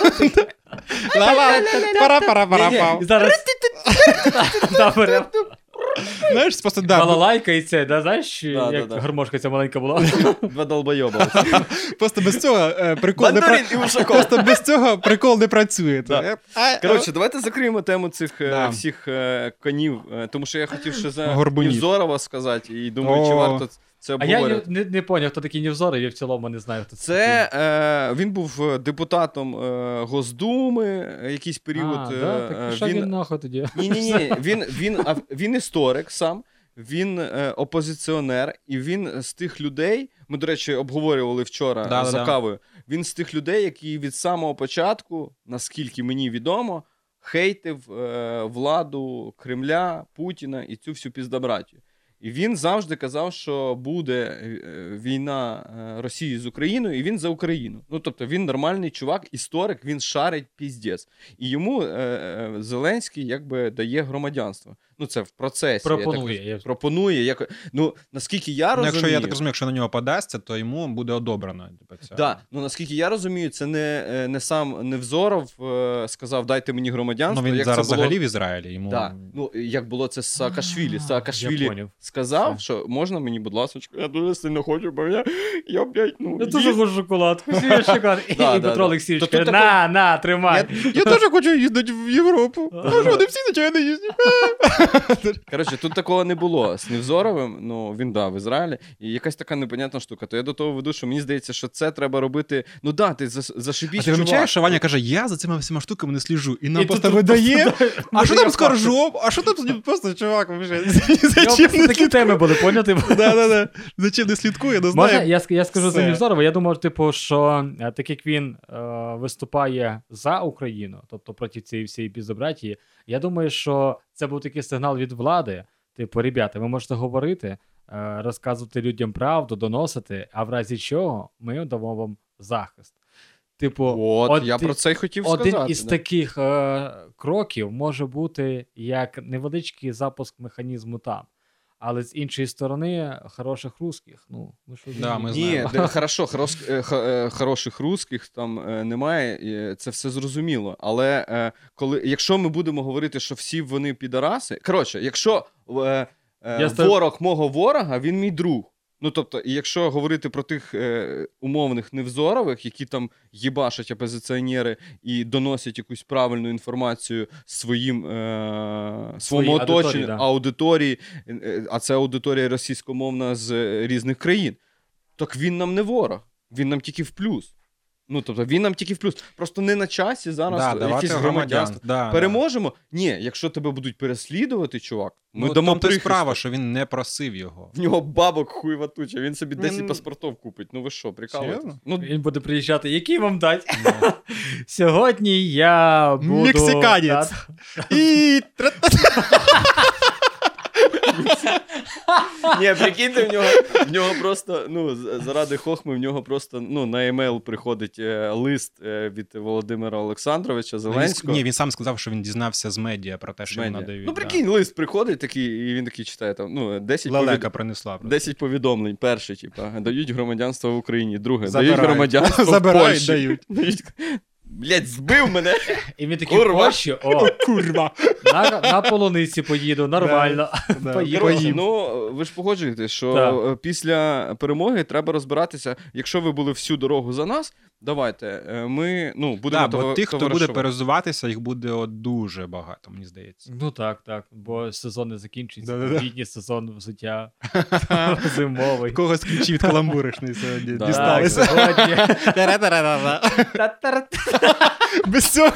пара пара пара І зараз. Да. Знаєш, просто да, Балалайка і це, да, знаєш, Да, як да, да. гармошка ця маленька була. Два долбойоба. просто без цього е, прикол не пра... Ушаков. Просто без цього прикол не працює. Да. Е, а, Коротше, давайте закриємо тему цих е, Да. всіх е, конів, е, тому що я хотів ще за Горбунів. Невзорова сказати, і думаю, чи О. варто це А я не, не, поняв, хто такий Невзоров, я в цілому не знаю, хто Це е, він був е, депутатом е, Госдуми якийсь період. А, е, да? Так е, пішов він, він нахуй тоді. Ні, ні, ні. Він, він, а, він історик сам, він е, опозиціонер, і він з тих людей. Ми, до речі, обговорювали вчора Да, за да. кавою. Він з тих людей, які від самого початку, наскільки мені відомо, хейтив е, владу Кремля, Путіна і цю всю піздобратію. І він завжди казав, що буде е, війна е, Росії з Україною, і він за Україну. Ну тобто він нормальний чувак, історик, він шарить піздець. І йому е, Зеленський якби дає громадянство. Ну це в процесі. я так Пропонує. Я... Пропонує. Як... Ну наскільки я Ну, розумію, якщо я так розумію, якщо на нього подасться, то йому буде одобрено. Типу, це. Да, ну наскільки я розумію, це не, е, не сам Невзоров е, сказав, дайте мені громадянство. Ну, він як зараз це було... взагалі в Ізраїлі. Йому... Да. Ну, як було це з Саакашвілі. Саакашвілі сказав, Все. що можна мені, будь ласка, я дуже сильно хочу, бо я, я блядь, ну, Я дуже хочу шоколад. І Да, да, Петро. Олексійович каже, на, на, тримай. Я теж хочу їздити в Європу. Що вони всі звичайно їздять? Коротше, тут такого не було. З Невзоровим, ну він да, в Ізраїлі, і якась така непонятна штука. То я до того веду, що мені здається, що це треба робити. Ну да, ти заш- А ти чувак. що Ваня каже, я за цими всіма штуками не сліжу. І нам І просто видає. А що там з коржом? А що там просто, чувак, такі теми були, поняти? Зачем не слідкує, не знаю. я, скажу за. Невзорова, я думав, типу, що е, так як він е, виступає за Україну, тобто проти цієї всієї безобратії, я думаю, що це був такий сигнал від влади. Типу, ребята, ви можете говорити, е, розказувати людям правду, доносити, а в разі чого ми дамо вам захист. Типу, От, от я про це й хотів один сказати. із не? таких е, кроків може бути як невеличкий запуск механізму там. Але з іншої сторони, хороших русських, ну, ми що Да, ми Ні, знаємо. де, хорошо, хорос, е, е, хороших русських там е, немає, це все зрозуміло. Але е, коли, якщо ми будемо говорити, що всі вони підараси, коротше, якщо е, е, ворог мого ворога, він мій друг. Ну тобто, якщо говорити про тих е, умовних невзорових, які там їбашать опозиціонери і доносять якусь правильну інформацію своїм е, своєму аудиторії, оточенню, да. аудиторії, е, е, а це аудиторія російськомовна з різних країн, так він нам не ворог, він нам тільки в плюс. Ну тобто він нам тільки в плюс. Просто не на часі зараз Да, давати громадянство. громадянство. Да, да. Переможемо? Ні, якщо тебе будуть переслідувати, чувак, ми Ну, дамо прихисток. справа, що він не просив його. В нього бабок хуєва туча, він собі 10 Він- паспортів купить. Ну ви що, прикалуєтесь? Ну, Він буде приїжджати, який вам дать? Сьогодні я буду... Мексиканець. І Ні, прикиньте, в нього, в нього просто, ну, заради хохми, в нього просто ну, на емейл приходить е, лист е, від Володимира Олександровича Зеленського. Ні, він сам сказав, що він дізнався з медіа про те, що йому надають. Ну, да. прикинь, лист приходить такий, і він такий читає там, ну, 10, Лелека повід... принесла. просто. 10 повідомлень. Перше, типа, дають громадянство в Україні. Друге, Забирають. дають громадянство в Польщі. дають. Блять, збив мене. І він такий Курва. Польщі, о, Курва. на, на полуниці поїду, нормально. Да. Поїхав. Коротше, ну ви ж погоджуєтесь, що Так. після перемоги треба розбиратися. Якщо ви були всю дорогу за нас, давайте. е, Ми ну будемо Да, бо тих, хто буде перезуватися, їх буде от дуже багато, мені здається. Ну так, так, бо сезон не закінчується. Да-да-да. Сезон взуття зимовий. Когось ключі від каламбуришний сьогодні Да. Дісталися. Без цього,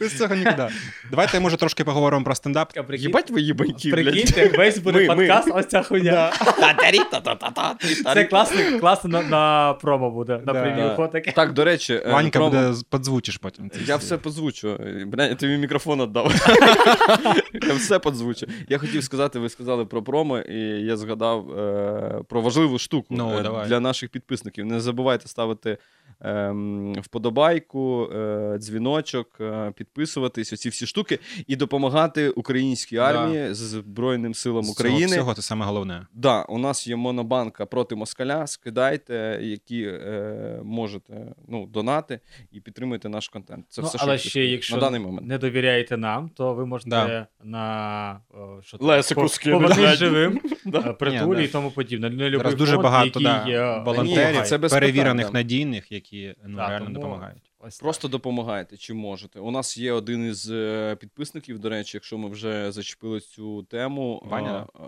без цього нікуди. Давайте, може, трошки поговоримо про стендап. Їбать ви їбаньки, блядь. Прикиньте, весь буде подкаст, ось ця хуйня. Це класно, класно на, промо буде, на. Так, до речі, е, Ванька буде подзвучиш потім. Я все. подзвучу. Бля, я тобі мікрофон віддав. я все подзвучу. Я хотів сказати, ви сказали про промо, і я згадав е, про важливу штуку Ну, е, для наших підписників. Не забувайте ставити ем, вподобайку, е, дзвіночок, е, підписуватись, оці всі штуки, і допомагати українській Да. армії, Збройним силам З цього України. всього це саме головне. Да, у нас є монобанка проти москаля. Скидайте, які е, можете ну, донати і підтримуйте наш контент. Це Ну, все, але що ще, якщо на даний момент. не довіряєте нам, то ви можете Да. на о, що Лесику живим, е, притулі і тому подібне. Зараз дуже багато волонтерів, це перевірених, надійних, які ну, реально допомагають. Ось так. Просто допомагайте, чи можете. У нас є один із е, підписників, до речі, якщо ми вже зачепили цю тему. Ваня, а,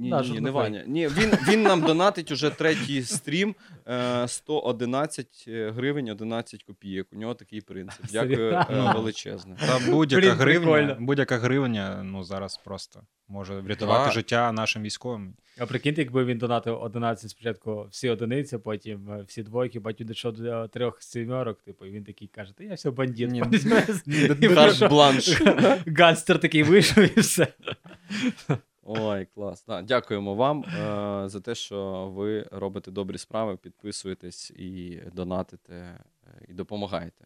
Ні, Да, ні, ні, не. Ваня. Ні, він, він нам донатить уже третій стрім е, 111 гривень 11 копійок. У нього такий принцип. Дякую е, величезне. Та будь-яка Блін, гривня, будь-яка гривня, ну зараз просто може врятувати Да. життя нашим військовим. А прикиньте, якби він донатив 11 спочатку всі одиниці, потім е, всі двойки, потім дійшов до трьох сімерок, типу, і він такий каже, та я все бандит. Д- вийшов. бланш. Ганстер такий вийшов і все. Ой, клас. Да, дякуємо вам е, за те, що ви робите добрі справи, підписуєтесь і донатите, е, і допомагаєте.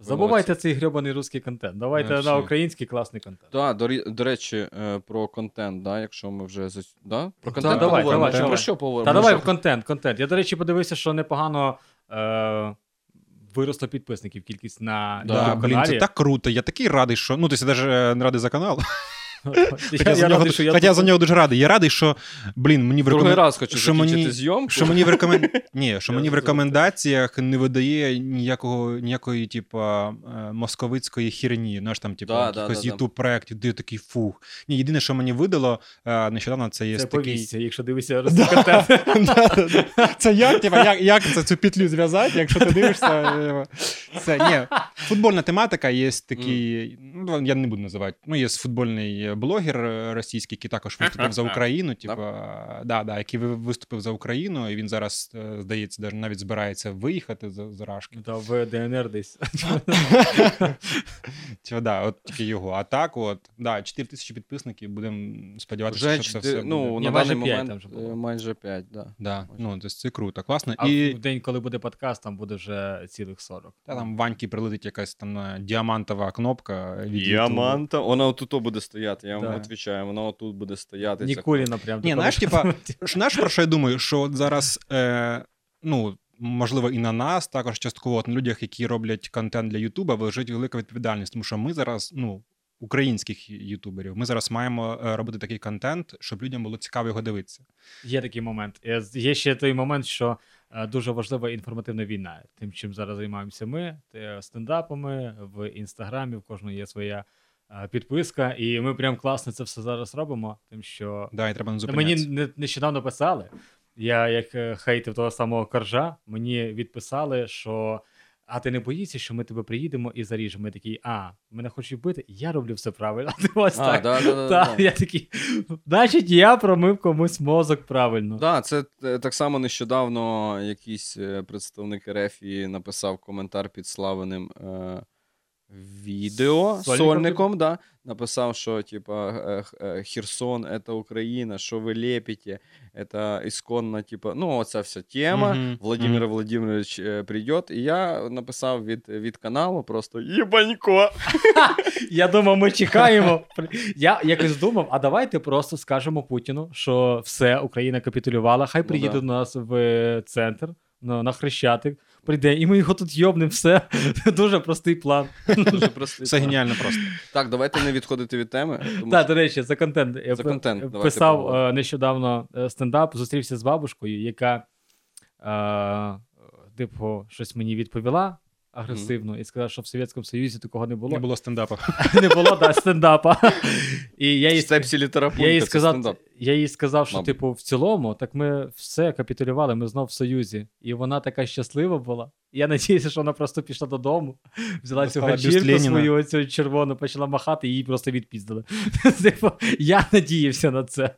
Забувайте цей грьобаний русський контент. Давайте Вообще. на український класний контент. Так, до, рі- до речі, е, про контент, да, якщо ми вже за... да? про Та, контент давай, поговоримо. давай, Чи давай. про що поговоримо? Та Ну, давай що? контент, контент. Я, до речі, подивився, що непогано е, виросло підписників кількість на Да, YouTube блін, каналі. це так круто. Я такий радий, що. Ну, ти навіть не радий за канал. я, Хоча, за, нього, радий, що я за нього дуже радий. Я радий, що, блін, мені в рекомен... раз хочу що мені- зйомку. що мені в рекомен... Ні, що мені в рекомендаціях не видає ніякого, ніякої, типа, е, московицької херні. Знаєш, там, типу, Да, якихось да, да. youtube проєктів, де такий фух. Ні, єдине, що мені видало е, нещодавно, це є Це такий. повісться, якщо дивишся. Це як, типа, як, як це цю петлю зв'язати, якщо ти дивишся. е, Це ні. Футбольна тематика, є такий, ну я не буду називати. Ну, є футбольний блогер е, російський, який також виступив за Україну. Типа, да, да, який виступив за Україну, і він зараз, е, здається, даже навіть збирається виїхати з, з Рашки. Та в ДНР десь. Типа, да, от тільки його. А так, от, да, 4 тисячі підписників, будемо сподіватися, Вже, що це все ну, буде. На майже даний момент е, майже 5, да. Да, ну, тобто це круто, класно. А і... в день, коли буде подкаст, там буде вже цілих 40. Та там Ваньки прилетить якась там е, діамантова кнопка. Діаманта. Вона отут буде стояти, я вам Да. відповідаю. Вона отут буде стояти. Нікуліна прям. Ні, знаєш, типа, Ж Знаєш, про що я думаю? Що от зараз, е, ну, можливо, і на нас, також частково от на людях, які роблять контент для Ютуба, лежить велика відповідальність, тому що ми зараз, ну, українських ютуберів, ми зараз маємо е, робити такий контент, щоб людям було цікаво його дивитися. Є такий момент. Є ще той момент, що е, дуже важлива інформативна війна. Тим, чим зараз займаємося ми, стендапами в інстаграмі, в кожного є своя підписка, і ми прям класно це все зараз робимо. Тим, що Да, і треба не мені не, нещодавно писали. Я як е, хейтив того самого коржа, мені відписали, що. А ти не боїшся, що ми тебе приїдемо і заріжемо? Я такий, а, мене хочуть вбити, я роблю все правильно. А ти ось А, так. да, да, да, Так, да. я такий, значить, я промив комусь мозок правильно. Да, це е, так само нещодавно якийсь е, представник РФ написав коментар під славеним е, відео Сольником, сольником, да, написав, що типа е, е, Херсон це Україна, що ви лепите, це ісконна, типа, ну, оця вся тема. Мгм, Владимир мгм. Владимирович е, прийде, і я написав від, від каналу просто Єбанько. Я думав, ми чекаємо. Я якось думав, а давайте просто скажемо Путіну, що все, Україна капітулювала, хай Ну приїде да. до нас в центр. На Хрещатик прийде, і ми його тут йобнемо, все. Дуже простий план. Дуже простий. Все план. геніально просто. Так, давайте не відходити від теми. Тому Так, що- до речі, за контент. Я За контент писав е, нещодавно е, стендап, зустрівся з бабушкою, яка, е, типу, щось мені відповіла. Агресивно і сказав, що в Совєтському Союзі такого не було. Не було стендапу. не було да, стендапа. І я їй, я їй це сказав, стендап. я їй сказав, що типу, в цілому, так ми все капітулювали, ми знов в Союзі. І вона така щаслива була. Я надіюся, що вона просто пішла додому, взяла цю ганчірку свою оцю червону, почала махати, і її просто відпіздили. Типу, я надіявся на це.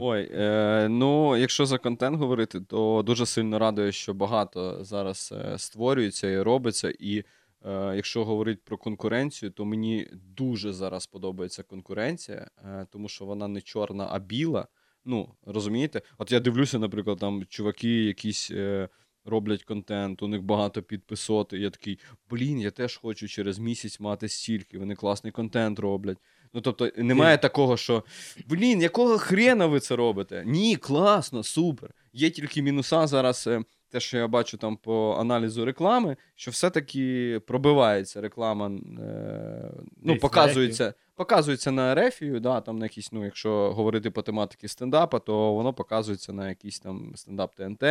Ой, е, ну якщо за контент говорити, то дуже сильно радує, що багато зараз е, створюється і робиться. І е, якщо говорити про конкуренцію, то мені дуже зараз подобається конкуренція, е, тому що вона не чорна, а біла. Ну, розумієте? От я дивлюся, наприклад, там чуваки якісь. Е, Роблять контент, у них багато підписоти. Я такий, блін, я теж хочу через місяць мати стільки, вони класний контент роблять. Ну тобто, немає такого, що блін, якого хрена ви це робите? Ні, класно, супер. Є тільки мінуса зараз. е, Те, що я бачу там по аналізу реклами, що все-таки пробивається реклама, е, ну, показується, показується на рефію, да, там на якісь, ну, якщо говорити по тематиці стендапа, то воно показується на якийсь там стендап ТНТ,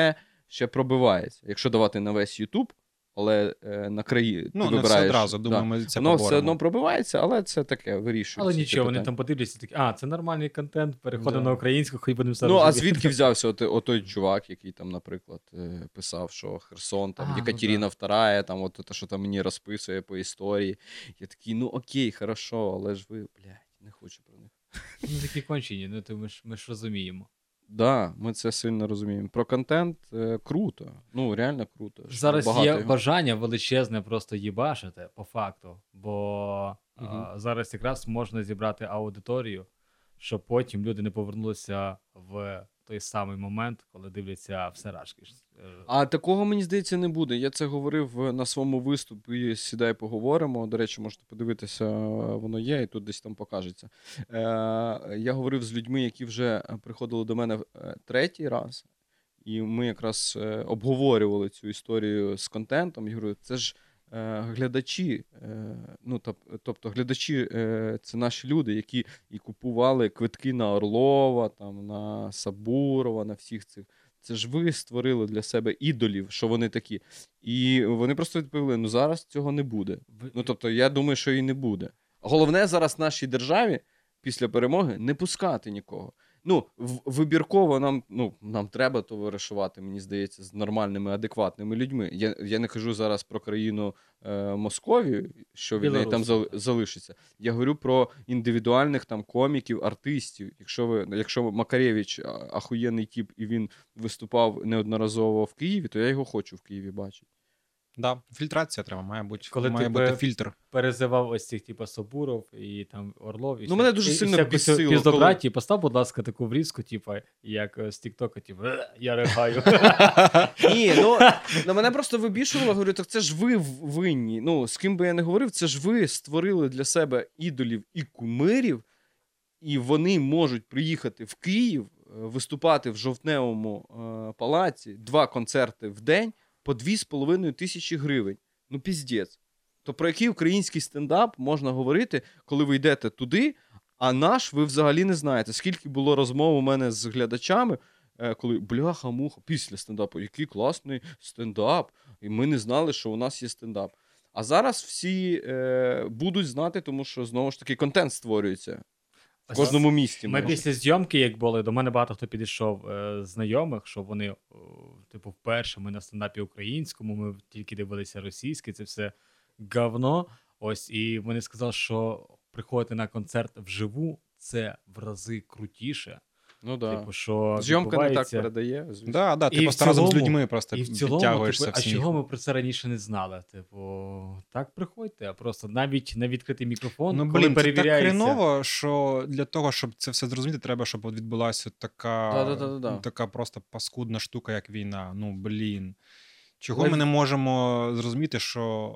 ще пробивається. Якщо давати на весь Ютуб, але е, на краї ти Ну, не все вибираєш. одразу. да. Ми це Воно все одно пробивається, але це таке вирішується. Але нічого, вони там подивляться такі, а, це нормальний контент, переходимо Да. на українську, хоч будемо все Ну, а звідки взявся от, отой чувак, який там, наприклад, е, писав, що Херсон, там А, ну Єкатерина II, там от те, що там мені розписує по історії. Я такий, ну окей, хорошо, але ж ви, блядь, не хочу про них. Ну, такі кончені, ну то ми ж, ми ж розуміємо. Да, ми це сильно розуміємо. Про контент е, круто. Ну, реально круто. Зараз є його. бажання величезне просто їбашити, по факту. Бо угу. а, зараз якраз можна зібрати аудиторію, щоб потім люди не повернулися в той самий момент, коли дивляться все рашки. Е, А такого, мені здається, не буде. Я це говорив е, на своєму виступі. Сідай, поговоримо. До речі, можете подивитися, е, воно є, і тут десь там покажеться. Е, я говорив з людьми, які вже приходили до мене третій раз, і ми якраз обговорювали цю історію з контентом. Я говорю, це ж. Е, Глядачі, е, ну тоб- тобто глядачі, е, це наші люди, які і купували квитки на Орлова, там на Сабурова, на всіх цих це ж ви створили для себе ідолів, що вони такі. І вони просто відповіли: ну зараз цього не буде. Ну тобто, я думаю, що і не буде. Головне зараз нашій державі після перемоги не пускати нікого. Ну, вибірково нам, ну, нам треба товаришувати, мені здається, з нормальними, адекватними людьми. Я, я не кажу зараз про країну е, Московію, що від неї там зал- залишиться. Я говорю про індивідуальних там коміків, артистів. Якщо ви, якщо Макаревич ахуєнний тіп і він виступав неодноразово в Києві, то я його хочу в Києві бачити. Да, фільтрація треба, має бути, Коли має ти бути фільтр. перезивав ось цих, типу, Собуров і там Орлов. І Ну, мене дуже і- сильно бісило, Піздобраті, постав, будь ласка, таку врізку, типу, як е, з Тіктока, типу, «Е, я ригаю. Ні, ну, ну мене просто вибішувало, говорю, так це ж ви винні. Ну, з ким би я не говорив, це ж ви створили для себе ідолів і кумирів, і вони можуть приїхати в Київ, е, виступати в жовтневому е, палаці, два концерти в день по 2,5 тисячі гривень. Ну, піздець. То про який український стендап можна говорити, коли ви йдете туди, а наш ви взагалі не знаєте. Скільки було розмов у мене з глядачами, е, коли бляха-муха, після стендапу, який класний стендап. І ми не знали, що у нас є стендап. А зараз всі е, будуть знати, тому що знову ж таки контент створюється в кожному місті. Ми після зйомки, як були, до мене багато хто підійшов е, знайомих, що вони, е, типу, вперше ми на стендапі українському, ми тільки дивилися російське, це все говно. Ось, і вони сказали, що приходити на концерт вживу це в рази крутіше. Ну, да. Типу, що Зйомка не так передає. звісно. Да, да, ти просто разом з людьми просто І в цілому, підтягуєшся типу, в а чого ми про це раніше не знали? Типу, так приходьте, а просто навіть на відкритий мікрофон, Ну, коли це так хреново, що для того, щоб це все зрозуміти, треба, щоб от відбулася така, Да-да-да-да. така просто паскудна штука, як війна. Ну, блін. Чого Але- ми не можемо зрозуміти, що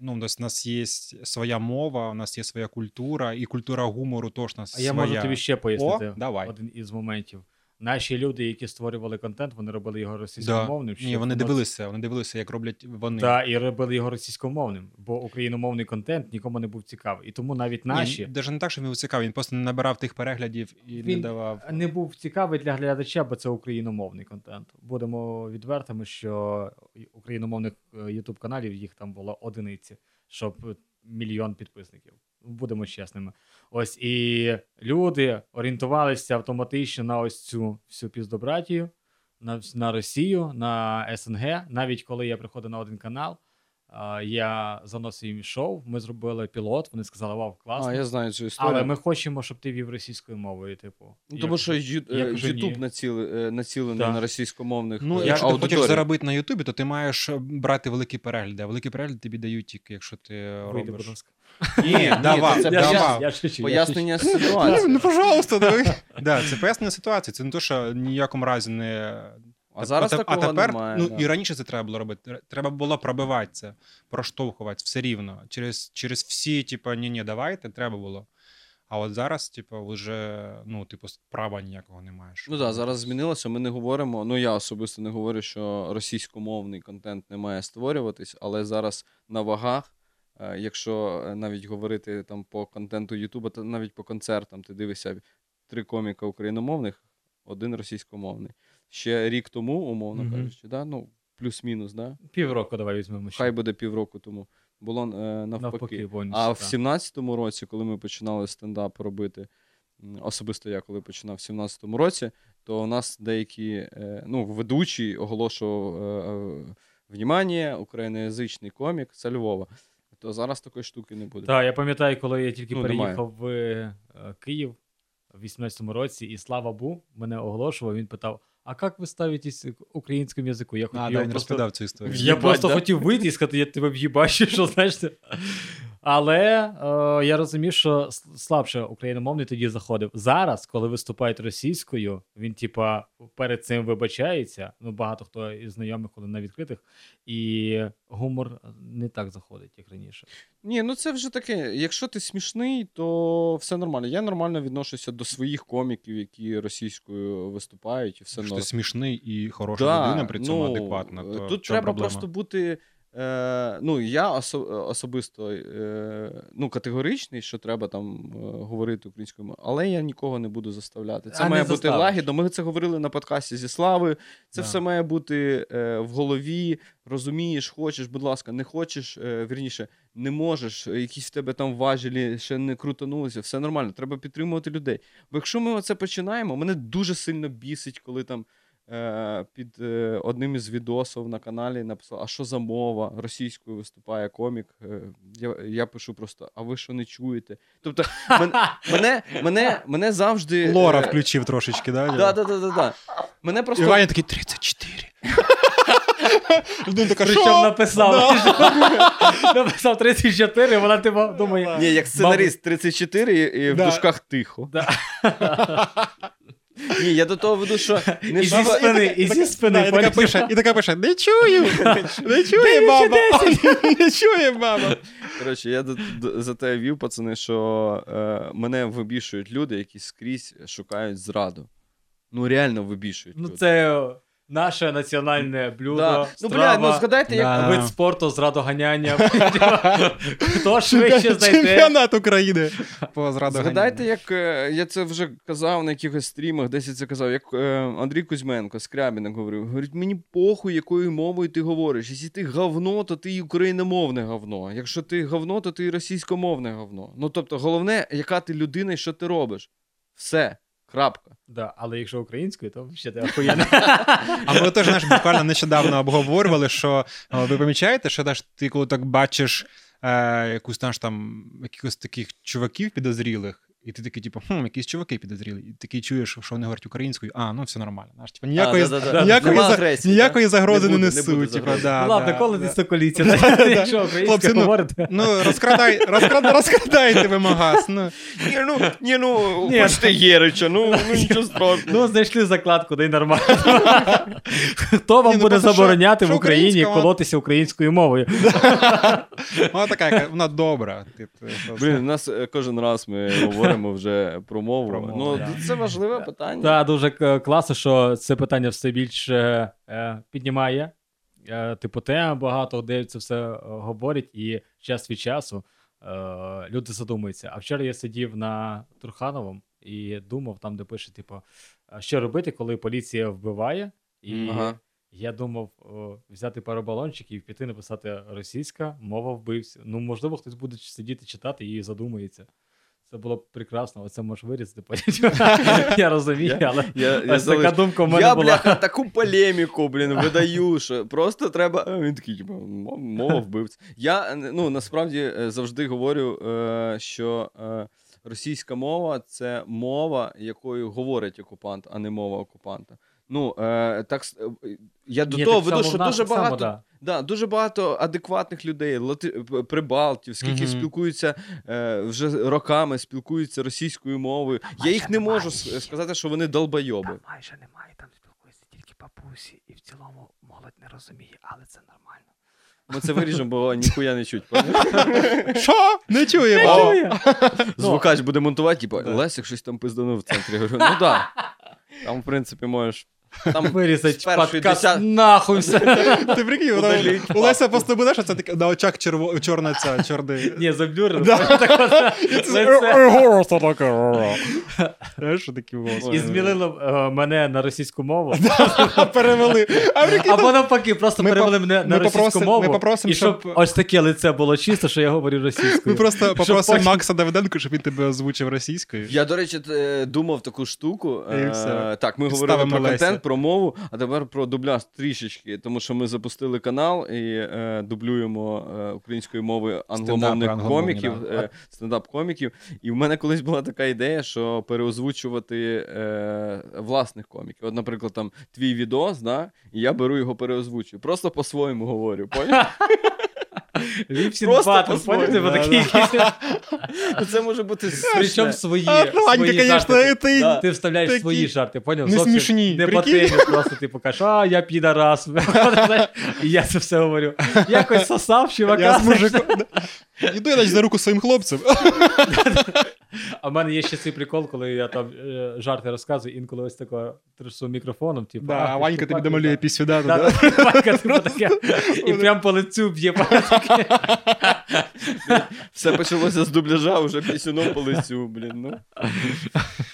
ну, у нас- у нас є своя мова, у нас є своя культура, і культура гумору теж у нас А я можу тобі ще пояснити О, давай. один із моментів. Наші люди, які створювали контент, вони робили його російськомовним. Ні, вони дивилися, вони дивилися, як роблять вони. Так, і робили його російськомовним, бо україномовний контент нікому не був цікавий. І тому навіть наші Навіть не так, що він був цікавий, він просто не набирав тих переглядів і не давав. не був цікавий для глядача, бо це україномовний контент. Будемо відвертими, що україномовних ютуб каналів їх там було одиниці, щоб мільйон підписників. Будемо чесними. Ось і люди орієнтувалися автоматично на ось цю всю піздобратію, на, на Росію, на СНГ. Навіть коли я приходив на один канал, я заносив їм шоу, ми зробили пілот, вони сказали, вау, класно. А, я знаю цю історію. Але ми хочемо, щоб ти вів російською мовою, типу. Ну, тому що кажу, Ю- я е, націли, е, націлений на російськомовних Ну, е, якщо ти хочеш заробити на Ютубі, то ти маєш е, брати великі перегляди. А великі перегляди тобі дають тільки, якщо ти Вийди, будь робиш. ласка. Ні, давав, це Я, давав. я, я шучу, я Пояснення Ну, ситуації. ну, пожалуйста, давай. Да, це пояснення ситуації. Це не то, що ніякому разі не. А зараз а, такого а тепер, немає. ну да. і раніше це треба було робити. Треба було пробивати це, проштовхувати все рівно. Через, через всі, типу, ні, ні, давайте, треба було. А от зараз, типу, вже, ну, типу, права ніякого не маєш. Ну так, зараз змінилося. Ми не говоримо. Ну я особисто не говорю, що російськомовний контент не має створюватись, але зараз на вагах, е, якщо е, навіть говорити там по контенту Ютуба, то навіть по концертам ти дивишся три коміка україномовних, один російськомовний. Ще рік тому, умовно Мгм. кажучи, да? ну плюс-мінус, да? Півроку давай візьмемо. ще. хай буде півроку тому. Було е, навпаки. навпаки, повністю. А в так. 17-му році, коли ми починали стендап робити, особисто я коли починав в 17-му році, то у нас деякі е, ну, ведучий оголошував е, е, внимання, україноязичний комік, це Львова. То зараз такої штуки не буде. Так, я пам'ятаю, коли я тільки Ну, немає. переїхав в е, Київ в 18-му році, і Слава Бу мене оголошував, він питав: а як ви ставитесь к українському язику? Я хотів А, да, його він просто... розповідав цю історію. Я просто да? хотів вийти і сказати, я тебе в'їбачу, що знаєш. Але е, я розумів, що слабше україномовний тоді заходив. Зараз, коли виступають російською, він, типа, перед цим вибачається. Ну, багато хто із знайомих, коли на відкритих, і гумор не так заходить, як раніше. Ні, ну це вже таке. Якщо ти смішний, то все нормально. Я нормально відношуся до своїх коміків, які російською виступають, і все Якщо ти смішний і хороша Да, людина, при цьому ну, адекватна, то тут треба проблема? просто бути. Е, ну, я осо- особисто е, ну, категоричний, що треба там е, говорити українською мовою, але я нікого не буду заставляти. Це А має бути лагідно. Ми це говорили на подкасті зі Слави. Це Да. все має бути е, в голові. Розумієш, хочеш, будь ласка, не хочеш, е, вірніше, не можеш, е, якісь в тебе там важелі ще не крутанулися, все нормально. Треба підтримувати людей. Бо якщо ми оце починаємо, мене дуже сильно бісить, коли там е, під е, одним із відосів на каналі написав, а що за мова? Російською виступає комік. Е, я, я пишу просто, а ви що не чуєте? Тобто, мене, мене, мене завжди. Лора е, включив трошечки, да? Да, да, да, да, да. Мене просто. І Ваня такий 34. Людина така, Причому що? написав, написав 34, вона типу думає. Ні, як сценарист 34 і, і в дужках тихо. Ні, я до того веду, що не І зі спини, і зі спини. І така пише, і така пише, не чую, не чує мама! не чує мама! Коротше, я до, до, за те вів, пацани, що е, мене вибішують люди, які скрізь шукають зраду. Ну, реально вибішують. Ну, люди. це наше національне блюдо. да. Ну, бля, ну згадайте, як. Да. вид спорту з радоганяння. Хто швидше знайде? Чемпіонат України по. Згадайте, як е, я це вже казав на якихось стрімах, десь я це казав, як е, Андрій Кузьменко Скрябінок говорив. Говорить, мені похуй, якою мовою ти говориш. Якщо ти говно, то ти україномовне говно. Якщо ти говно, то ти російськомовне говно. Ну тобто, головне, яка ти людина і що ти робиш. Все. Крапка. Да, але якщо українською, то ще ти охуєнно. А ми теж наш буквально нещодавно обговорювали, що ви помічаєте, що теж ти коли так бачиш е, якусь знаєш, там якихось таких чуваків підозрілих, і ти такий, типу, хм, якісь чуваки підозрілі, і такий чуєш, що вони говорять українською, а, ну все нормально. Знаєш, типу, ніякої, А, да-да-да. ніякої, за- агресії, ніякої загрози не, Не несуть. типу, да, Ладно, да, коли да. ти стоколіття, Да. якщо українською Хлопці, ну, говорите. Ну, розкрадай, розкрадай, розкрадайте ви магаз. Ну. Ні, ну, ні, ну, Ні. хочете Єрича, ну, ну нічого страшного. Ну, знайшли закладку, де нормально. Хто вам Ні, ну, буде забороняти в Україні колотися українською мовою? Вона така, вона добра. Типу. Блін, у нас е, кожен раз ми говоримо поговоримо вже про мову. Про мову, ну, да. це важливе питання. Та дуже класно, що це питання все більше е, піднімає. Е, типу, тема багато де це все е, говорять, і час від часу е, люди задумуються. А вчора я сидів на Турхановому і думав, там, де пише, типу, що робити, коли поліція вбиває. І Ага. я думав о, взяти пару балончиків і піти написати російська мова вбивця. Ну, можливо, хтось буде сидіти читати і задумається. Це було б прекрасно, оце можеш вирізати. Я розумію, але Я, я, ось така думка в мене я була. бляха, таку полеміку, блін, видаю, що просто треба. Він такий, типу, мова вбивць. Я ну, насправді е, завжди говорю, е, що е, російська мова це мова, якою говорить окупант, а не мова окупанта. Ну, е, так, е, я до Ні, того так веду, що нас дуже так само, багато да. Да, дуже багато адекватних людей, лати... прибалтів, скільки Мгм. спілкуються е, вже роками, спілкуються російською мовою. Я їх не можу сказати, що вони долбойоби. Там майже немає, там спілкуються тільки папусі, і в цілому молодь не розуміє, але це нормально. Ми це виріжемо, бо ніхуя не чуть. Що? Не чуємо. Чує? Звукач буде монтувати, типу. Лесик щось там пизданув в центрі. Говорю, ну так. Там, в принципі, можеш. Там Вирізать подкаст десят- нахуй все. Ти прикинь, вона- у Леся просто буде, що це таке на очах черво... чорна ця, чорний. Ні, заблюрено. Лице. голос таке. Знаєш, що такі? І змінило е, мене на російську мову. Перевели. Або навпаки, просто перевели мене на російську мову. і щоб ось таке лице було чисто, що я говорю Ми просто попросимо Макса Давиденко, щоб він тебе озвучив російською. Я, до речі, е, думав таку штуку. Е. Так, ми говорили про контент, про мову, а тепер про дубляж трішечки, тому що ми запустили канал і е, дублюємо е, українською мовою англомовних коміків, да. е, стендап-коміків. І в мене колись була така ідея, що переозвучувати е, власних коміків. От, наприклад, там твій відос, да, і я беру його переозвучую. Просто по-своєму говорю. Поняв? Ліпсін батл, по-своєму. поняли? Такі якісь. Це може бути Причому свої. Звісно, жарти. ти. Ти вставляєш свої жарти, поняв? не смішні, Не по темі, просто типу, кажеш, а я підарас. І я це все говорю. Якось сосав, чувака. Я з мужиком. Іду я за руку своїм хлопцям. А в мене є ще цей прикол, коли я там е, жарти розказую, інколи ось тако трясу мікрофоном, типу. Да, а Ванька тобі домалює да». пісню, да, Да, да. да, Ванька, типу, таке. І прям по лицю б'є. Все почалося з дубляжа, вже пісюном по лицю, блін. Ну.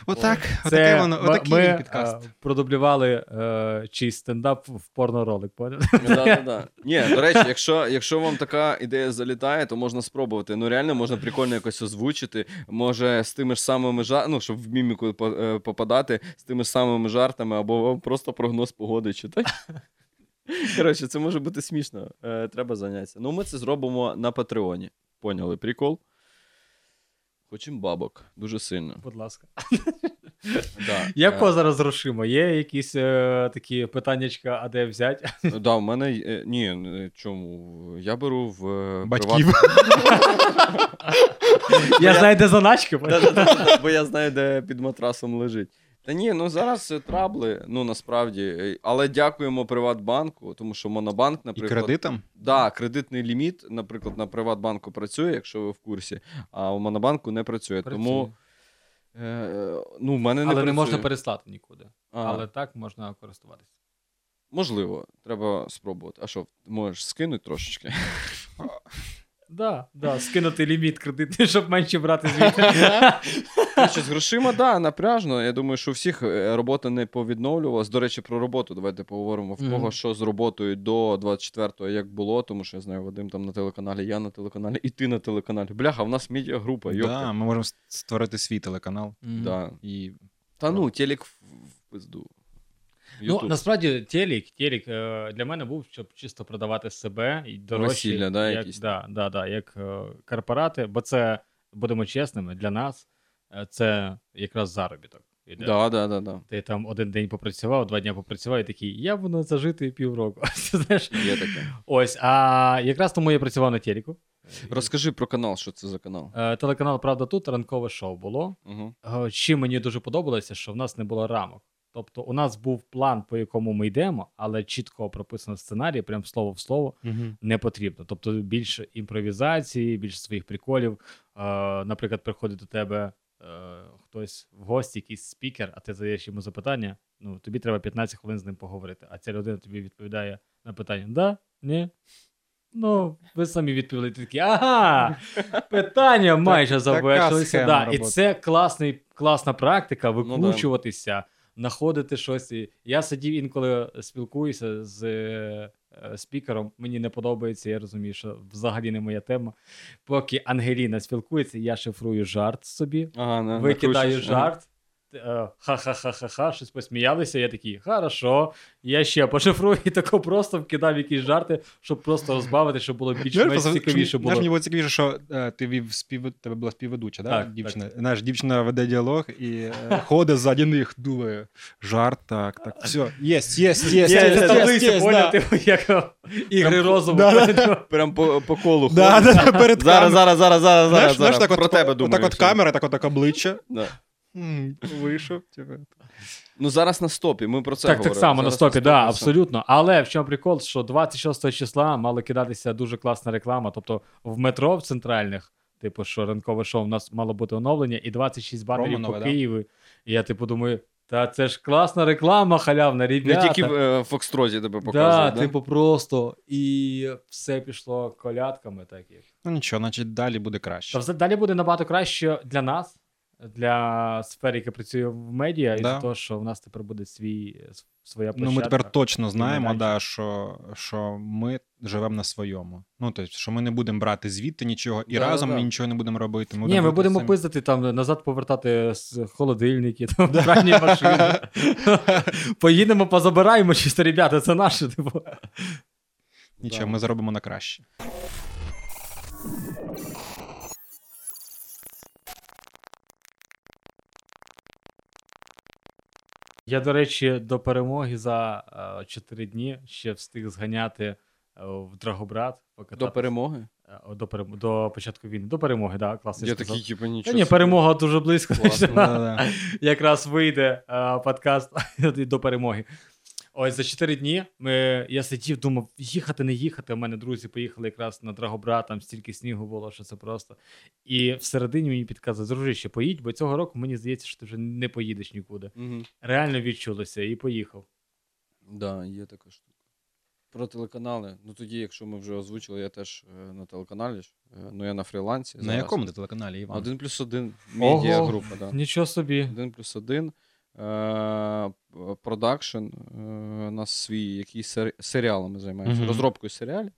Отак, Це отаке воно, отакий ми, він підкаст. е, продублювали е, чийсь стендап в порноролик, поняв? Да, да, да. Ні, до речі, якщо, якщо вам така ідея залітає, то можна спробувати. Ну реально можна прикольно якось озвучити. Може, з тими ж самими жартами, ну, щоб в міміку е, попадати, з тими ж самими жартами, або просто прогноз погоди читати. Коротше, це може бути смішно. Е, треба зайнятися. Ну, ми це зробимо на Патреоні. Поняли прикол? Хочемо бабок. Дуже сильно. Будь ласка. Да. Як Е, зараз грошима? Є якісь е, такі питаннячка, а де взяти? Да, в мене е, ні, е, чому? Я беру в е, Батьків. Я знаю, де заначки. Да-да-да, Бо я знаю, де під матрасом лежить. Та ні, ну зараз е, трабли, ну насправді. е, Але дякуємо Приватбанку, тому що Монобанк, І наприклад. кредитом? Да, кредитний ліміт, наприклад, на Приватбанку працює, якщо ви в курсі, а у Монобанку не працює. Тому е, ну, в мене не Але не можна переслати нікуди. А, Але так можна користуватися. Можливо, треба спробувати. А що, можеш скинути трошечки? Да, да, скинути ліміт кредитний, щоб менше брати звідти. Коротше, з грошима, да, напряжно. Я думаю, що у всіх е, робота не повідновлювалась. До речі, про роботу давайте поговоримо. В кого що з роботою до 24-го, як було, тому що я знаю, Вадим там на телеканалі, я на телеканалі, і ти на телеканалі. Бляха, в нас медіагрупа, Да, ми можемо створити свій телеканал. Да. І Та ну, телек в, в пизду. Ну, насправді, телек, телек е, для мене був, щоб чисто продавати себе і дорожче. Весілля, да, як, якісь да, да, да, як е, корпорати, бо це, будемо чесними, для нас е, це якраз заробіток. іде. Да, да, да, да. Ти там один день попрацював, два дні попрацював, і такий, я буду зажити півроку. Знаєш? Є таке. Ось, а якраз тому я працював на телеку. Розкажи про канал, що це за канал. Телеканал Правда тут ранкове шоу було. Угу. Чим мені дуже подобалося, що в нас не було рамок. Тобто, у нас був план, по якому ми йдемо, але чітко прописано сценарій, прям слово в слово, не потрібно. Тобто більше імпровізації, більше своїх приколів. Е, наприклад, приходить до тебе е, хтось в гості, якийсь спікер, а ти задаєш йому запитання, ну тобі треба 15 хвилин з ним поговорити. А ця людина тобі відповідає на питання: да? Ні? Ну, ви самі відповіли такі, ага, питання майже завершилися. Да, і це класний, класна практика да. Знаходити щось. І Я сидів інколи спілкуюся з е, спікером, мені не подобається, я розумію, що взагалі не моя тема. Поки Ангеліна спілкується, я шифрую жарт собі, Ага, на, викидаю накручуєш, жарт. Е, Ха-ха-ха-ха-ха, щось посміялися. Я такий, хорошо, я ще пошифрую і тако просто вкидав якісь жарти, щоб просто розбавити, щоб було більш-менш цікавіше Знаєш, було. мені було цікавіше, що е, ти вів спів... тебе була співведуча, да? Так, дівчина. Знаєш, дівчина веде діалог і е, ходить ззаді них, думає, жарт, так, так, все, єсть, єсть, єсть, Я типу, як ігри розуму. Да, Прям по, по колу ходить. да, да, перед Зараз, зараз, зараз, зараз, Знаєш, зараз, так Про от, тебе отак думаю. от все. камера, так от так обличчя. Да. Вийшов. типу. Ну зараз на стопі, ми про це Так, говоримо. так само на Зараз стопі, да, абсолютно. Але в чому прикол, що 26 числа мала кидатися дуже класна реклама. Тобто в метро в центральних, типу, що ранкове шоу, у нас мало бути оновлення, і 26 банерів Промо по нове, да? Києву. І я типу думаю, та це ж класна реклама, халявна, Не тільки в е, Фокстрозі тебе да, показують, да? типу, просто. І все пішло колядками, так як. Ну нічого, значить далі буде краще. взагалі далі буде набагато краще для нас, для сфери, яка працює в медіа, і Да. за те, що в нас тепер буде свій, своя площадка. Ну, ми тепер точно знаємо, да, що, що ми живемо на своєму. Ну, тобто, що ми не будемо брати звідти нічого, і Да, разом да. ми нічого не будемо робити. Ні, ми будемо самі. пиздити там назад повертати з холодильники, там пральні машини. Поїдемо, позабираємо чисто, ребята, це наше. Типу. Нічого, Да. ми заробимо на краще. Я, до речі, до перемоги за 4 дні ще встиг зганяти е, в Драгобрат. До перемоги? Е, До, перем... до початку війни. До перемоги, так, да, класно. Я такий, типу, Та нічого. ні, перемога дуже близько. Класно, Да-да. Якраз вийде е, подкаст до перемоги. Ось за 4 дні ми, я сидів, думав, їхати, не їхати. У мене друзі поїхали якраз на Драгобрат, там стільки снігу було, що це просто. І всередині мені підказали, дружище, поїдь, бо цього року мені здається, що ти вже не поїдеш нікуди. Мгм. Реально відчулося і поїхав. Да, є така штука. Про телеканали. Ну тоді, якщо ми вже озвучили, я теж е, на телеканалі. Е, Ну, я на фрілансі. На зараз. якому ти телеканалі, Іван? Один плюс один Ого. медіагрупа, да. Нічого собі. Один плюс один. Е, Продакшн. е, У нас свій який сері- серіалами займається, Мгм. розробкою серіалів.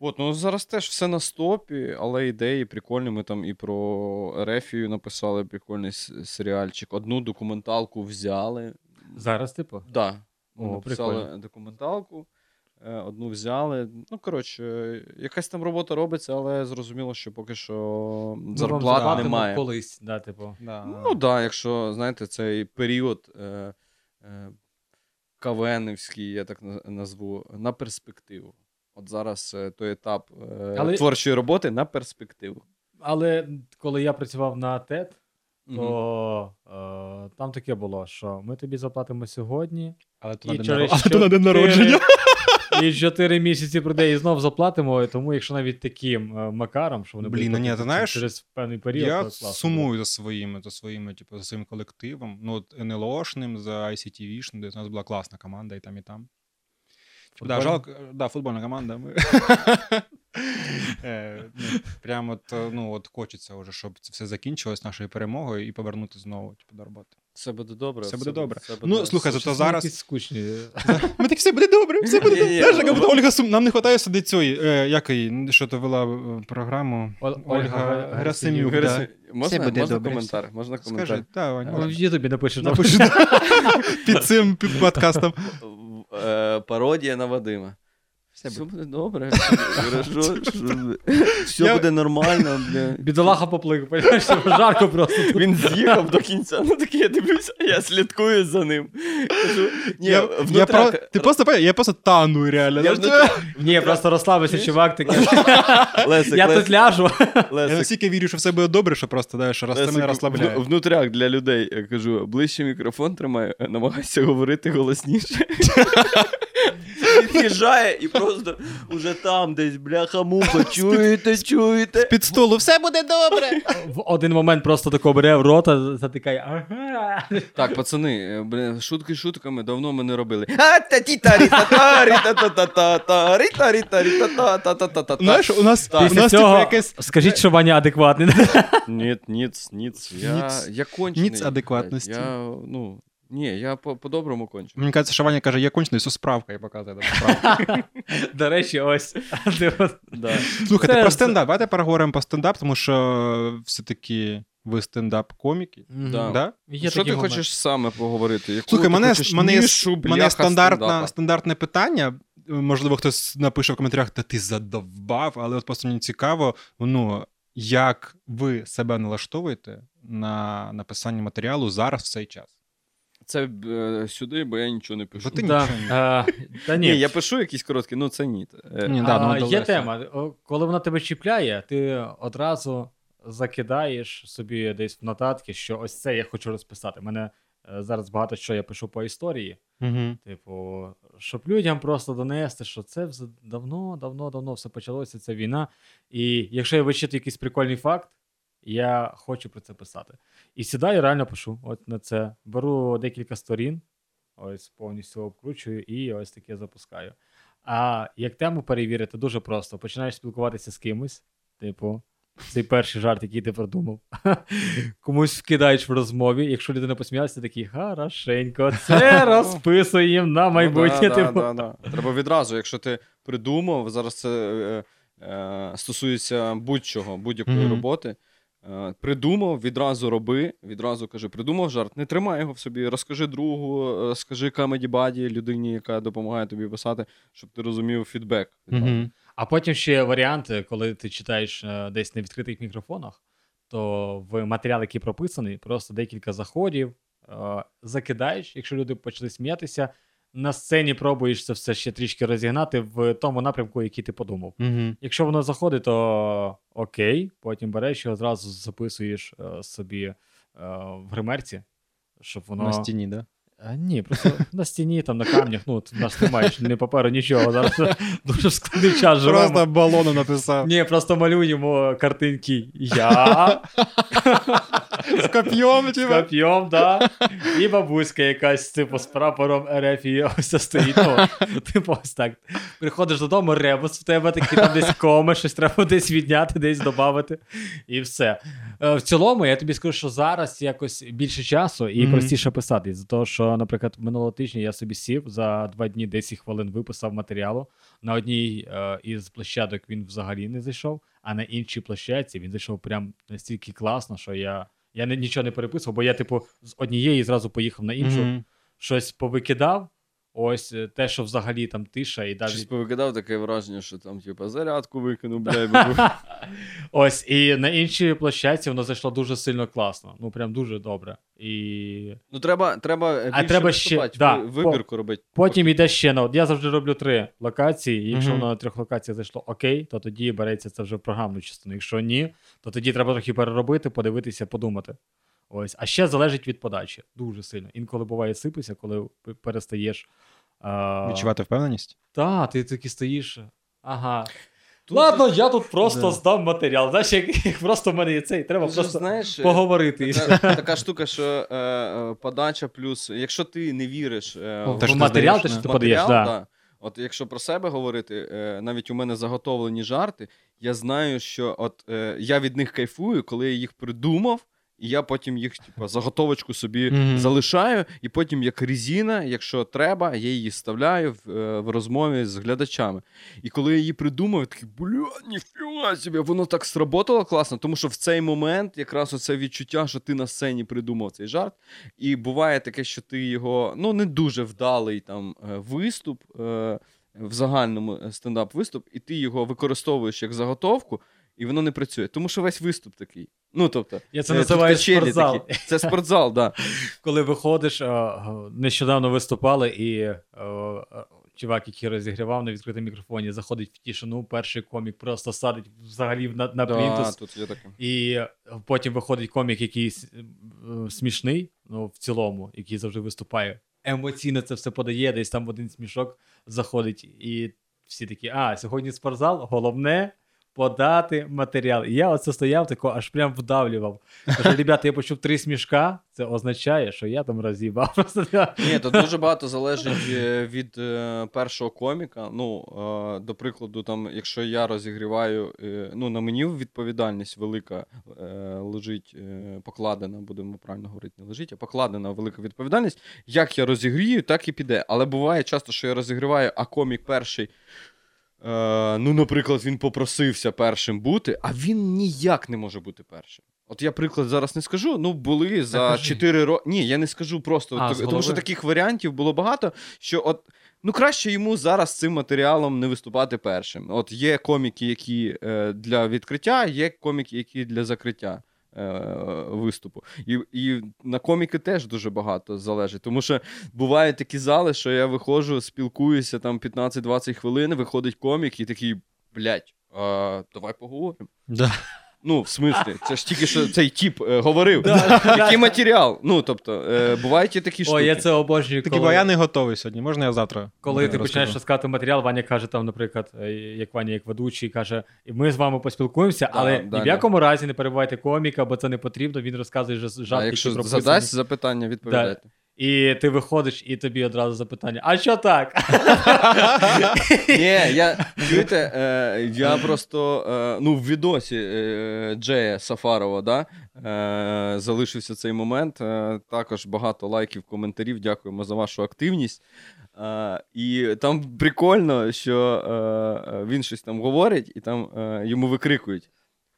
От, ну зараз теж все на стопі, але ідеї прикольні. Ми там і про Рефію написали прикольний серіальчик. Одну документалку взяли. Зараз, типу. Да. О, написали прикольно. документалку, е, одну взяли. Ну, коротше, е, якась там робота робиться, але зрозуміло, що поки що Ми зарплат заплатимо немає. колись, да, типу. Да. Ну так, да, якщо знаєте, цей період е, е, кавенівський, я так назву, на перспективу. От зараз е, той етап е, Але- творчої роботи на перспективу. Але коли я працював на ТЕТ, то е, там таке було, що ми тобі заплатимо сьогодні, Але то на день народження. І 4 місяці прийде і знов заплатимо. Тому, якщо навіть таким е, макаром, що вони Блін, будуть ну ні, ти знаєш, через певний період, Я класно сумую за своїми, за своїми, типу, за своїм колективом. Ну, от НЛОшним, за ICTV-шним, де у нас була класна команда і там, і там. Типу, да, жалко, да, футбольна команда. Ми... Е, ну, Прямо от, е, ну, от хочеться вже, щоб це все закінчилось нашою перемогою і повернути знову типу, до роботи. Все буде добре. Все буде добре. все Ну, буде- слухай, було. зато зараз. якісь скучні. Ми так все буде добре, все буде добре. Знаєш, як ну, будто Ольга Сум... Нам не вистачає сюди цієї, е, як її, що то вела е, програму. Ольга Герасимюк. Герасимюк. Можна, буде можна добре, коментар? Можна коментар? Скажи, да, Вань, Ну, В Ютубі напишеш. там. під цим під подкастом. Е, Пародія на Вадима. Все Все буде. буде добре. Хорошо, Все Я- буде нормально, бля. Бідолаха поплив, жарко просто. тут. Він з'їхав до кінця. Ну такий я дивлюся, я слідкую за ним. Кажу, ні, я, внутряк- я, про, ти просто я просто тану реально. Я Ні, просто розслабився, чувак, такий. Лесик, Я Лесик, тут ляжу. Я Лесик, настільки вірю, що все буде добре, що просто знаєш, що раз це мене розслабляє. Внутряк для людей. Я кажу, ближче мікрофон тримай, намагайся говорити голосніше. від'їжджає і просто уже там десь бляха-муха, чуєте, чуєте. Під столу все буде добре. В один момент просто тако бере в рота, затикає. Ага. Так, пацани, е, бля, шутки шутками давно ми не робили. А та ті та рі та та рі та та та та та рі та рі та рі та та та та та та Знаєш, у нас, у Після нас типу, якесь скажіть, що Ваня адекватний. Ні, ніц, ніц. Я, Ніц. я кончений. Ніц адекватності. Я, ну, ні, я по- по-доброму кончу. Мені кажеться, що Ваня каже, я кончений, все справка, і показує справку. До речі, ось. Слухайте, про стендап. Давайте переговоримо про стендап, тому що все-таки ви стендап-коміки. Що ти хочеш саме поговорити? Слухай, мене, стандартне питання. Можливо, хтось напише в коментарях, та ти задовбав, але от просто мені цікаво, ну, як ви себе налаштовуєте на написання матеріалу зараз в цей час? Це е, сюди, бо я нічого не пишу. Бо ти Да. нічого не- А, Та ні. Ні, я пишу якісь короткі, ну це ні. Е, Ні, да, ну, а, є далеко. тема. О, Коли вона тебе чіпляє, ти одразу закидаєш собі десь в нотатки, що ось це я хочу розписати. У мене е, зараз багато що я пишу по історії. Мгм. Типу, щоб людям просто донести, що це вже давно, давно, давно все почалося, це війна. І якщо я вичитую якийсь прикольний факт, я хочу про це писати. І сідаю, реально пишу от на це. Беру декілька сторін, ось повністю обкручую і ось таке запускаю. А як тему перевірити, дуже просто. Починаєш спілкуватися з кимось, типу, цей перший жарт, який ти придумав. Комусь вкидаєш в розмові. Якщо людина посміялася, ти такий хорошенько, це розписуємо на майбутнє. Ну, да, типу. да, да, да. Треба відразу, якщо ти придумав, зараз це е, е, стосується будь-чого, будь-якої роботи. Е, придумав, відразу роби, відразу кажи, придумав жарт, не тримай його в собі, розкажи другу, е, скажи comedy buddy людині, яка допомагає тобі писати, щоб ти розумів фідбек. Мгм. А потім ще варіанти, коли ти читаєш е, десь на відкритих мікрофонах, то в матеріал, який прописаний, просто декілька заходів е, закидаєш, якщо люди почали сміятися. На сцені пробуєш це все ще трішки розігнати в тому напрямку, який ти подумав. Угу. Якщо воно заходить, то окей, потім береш і одразу записуєш е, собі е, в гримерці, щоб воно. На стіні, да? А, ні, просто на стіні, там на камнях, ну, от нас немає ні паперу, нічого. Зараз дуже складний час живемо. Просто балоном написав. Ні, просто малюємо картинки я З коп'єм, з типу. коп'єм, да. І бабуська якась, типу, з прапором РФ і ось це стоїть. Ну, типу, ось так. Приходиш додому, ребус в тебе такий, там десь коми, щось треба десь відняти, десь додати. І все. Е, В цілому, я тобі скажу, що зараз якось більше часу і простіше писати. За того, що, наприклад, минулого тижня я собі сів за два дні 10 хвилин виписав матеріалу. На одній е, із площадок він взагалі не зайшов, а на іншій площадці він зайшов прям настільки класно, що я. Я не, нічого не переписував, бо я, типу, з однієї зразу поїхав на іншу, Мгм. щось повикидав. Ось е, те, що взагалі там тиша, і Щось навіть. повикидав таке враження, що там, типу, зарядку викинув, бля. Ось, і на іншій площадці воно зайшло дуже сильно класно. Ну, прям дуже добре. І Ну, треба, треба е, А треба ще- да, ви- вибірку робити. потім йде ще на. От я завжди роблю три локації. І якщо воно на трьох локаціях зайшло окей, то тоді береться це вже в програмну частину. Якщо ні, то тоді треба трохи переробити, подивитися, подумати. Ось. А ще залежить від подачі. Дуже сильно. Інколи буває сипися, коли перестаєш. А... Відчувати впевненість? Та, ти такий стоїш. Ага. Тут Ладно, я тут просто Да. здам матеріал. Знаєш, як, як просто в мене є цей, треба же, просто знаєш, е, поговорити. Така, така штука, що е, е, подача плюс, якщо ти не віриш е, В Те, що матеріал, те, що ти подаєш, матеріал, да. да. От якщо про себе говорити, е, навіть у мене заготовлені жарти, я знаю, що от е, я від них кайфую, коли я їх придумав. І я потім їх, типу, заготовочку собі Мгм. залишаю, і потім, як резина, якщо треба, я її вставляю в, е, в розмові з глядачами. І коли я її придумав, я такий, бля, ніфіга собі, воно так сработало класно, тому що в цей момент якраз оце відчуття, що ти на сцені придумав цей жарт. І буває таке, що ти його ну не дуже вдалий там е, виступ е, в загальному стендап-виступ, і ти його використовуєш як заготовку, і воно не працює. Тому що весь виступ такий. Ну, тобто, Я це е, називаю спортзал. такі. Це спортзал, да. Коли виходиш, е, е, нещодавно виступали, і чувак, який розігрівав на відкритому мікрофоні, заходить в тишину, перший комік просто садить взагалі на, на да плінтус. тут є таке. І потім виходить комік, який смішний, ну, в цілому, який завжди виступає. емоційно це все подає, десь там один смішок заходить, і всі такі: а, сьогодні спортзал, головне. Подати матеріал. І я оце стояв тако, аж прям вдавлював. Кажу, ребята, я почув три смішка. Це означає, що я там. Просто Ні, тут дуже багато залежить е, від е, першого коміка. Ну, е, до прикладу, там, якщо я розігріваю, ну, на мені відповідальність велика лежить, покладена, будемо правильно говорити, не лежить, а покладена велика відповідальність. Як я розігрію, так і піде. Але буває часто, що я розігріваю, а комік перший. Е, ну, наприклад, він попросився першим бути, а він ніяк не може бути першим. От я приклад зараз не скажу. Ну, були за. 4 роки. Ні, я не скажу просто. А, тому що таких варіантів було багато, що от. Ну, краще йому зараз цим матеріалом не виступати першим. От є коміки, які е, для відкриття, є коміки, які для закриття виступу. І, і на коміки теж дуже багато залежить. Тому що бувають такі зали, що я виходжу, спілкуюся там 15-20 хвилин, виходить комік і такий, блядь, а, давай поговоримо. Да. Ну, в смислі, це ж тільки що цей тіп е, говорив. Який матеріал? Ну, тобто, е, бувають і такі штуки. О, я це обожнюю. Коли- бо я не готовий сьогодні. Можна я завтра? Коли ти розкажу? починаєш розказати матеріал, Ваня каже, там, наприклад, е, як Ваня, як ведучий, каже, «І ми з вами поспілкуємося, але да, ні в якому разі не перебивайте коміка, бо це не потрібно. Він розказує ж- А жарти, якщо прописані. задасть запитання, відповідайте. І ти виходиш, і тобі одразу запитання: а що так? Ні, я чуєте, е, я просто е, ну, в відосі е, Джея Сафарова, да, залишився цей момент. Також багато лайків, коментарів. Дякуємо за вашу активність. І там прикольно, що він щось там говорить, і там йому викрикують: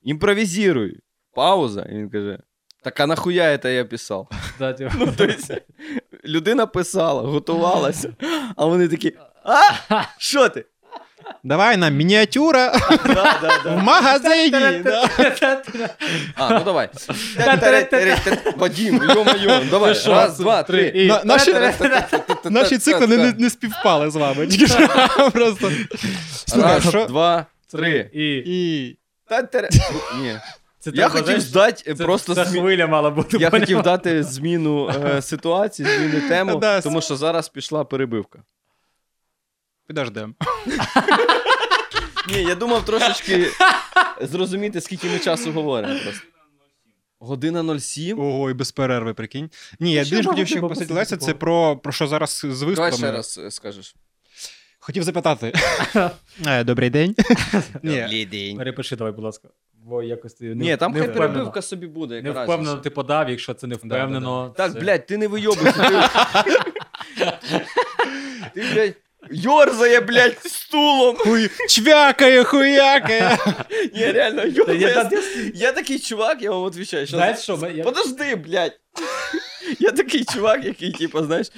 імпровізіруй! Пауза. І він каже: Так а нахуя це я писав? Да, типу. Ну, тобто, людина писала, готувалася, а вони такі: А, що ти? Давай нам мініатюра Да, да, в да. магазині. да. А, ну давай. Вадим, йо-моє, давай. Раз, два, три. І- На- Наші, наші цикли не, не, не співпали з вами. Тільки що Просто. Слухай, Раз, що? два, три. І І Та-та-ра. Ні. Це Я треба, хотів знаєш, здати це, просто це змі- хвиля мала бути. Я поняв? хотів дати зміну е, ситуації, зміну тему, Да, тому що зараз пішла перебивка. підождемо. Ні, я думав трошечки зрозуміти, скільки ми часу говоримо просто. Година 07? Ого, і без перерви, прикинь. Ні, я більш хотів треба попросити Леся, це про, про що зараз з виступами. Давай ще раз е, скажеш. Хотів запитати. Е, Добрий день. Ні, день. Перепиши, давай, будь ласка. Бо якось ти не, Ні, там не хай впевнено. перебивка собі буде. Не впевнено разниця. ти подав, якщо це не впевнено. Так, це- блядь, ти не вийобуйся. Ти, ти блядь, йорзає, блядь, стулом. хуй, чвякає, хуякає. Ні, реально, йорзає. я, Я, я такий чувак, я вам відповідаю. Знаєш що, ми- я- Подожди, блядь. Я такий чувак, який, типу, знаєш,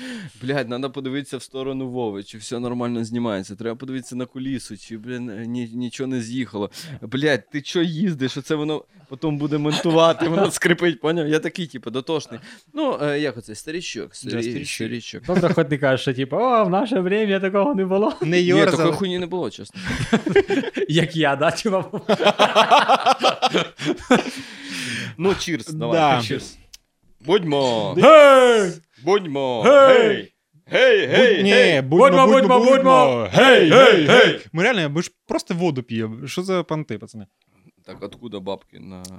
блядь, треба подивитися в сторону Вови, чи все нормально знімається. Треба подивитися на кулісу, чи, блін, ні, нічого не з'їхало. Блядь, ти що їздиш? Оце воно потім буде монтувати, воно скрипить, поняв? Я такий, типу, дотошний. Ну, е, як оце, старічок, старі, старічок. Добре, хоч не кажеш, що типу, о, в наше время такого не було. Не Ні, такої хуйні не було, чесно. Як я, да, чувак? Ну, чірс, Да. давай. Будьмо! Гей! Будьмо! Гей! Гей! Гей, Ні, гей! будьмо, Будьмо, будьмо, будьмо, будьмо. Гей, гей, гей! Ми реально, ми ж просто воду п'ємо. Що за понти, пацани? Так, откуда бабки на...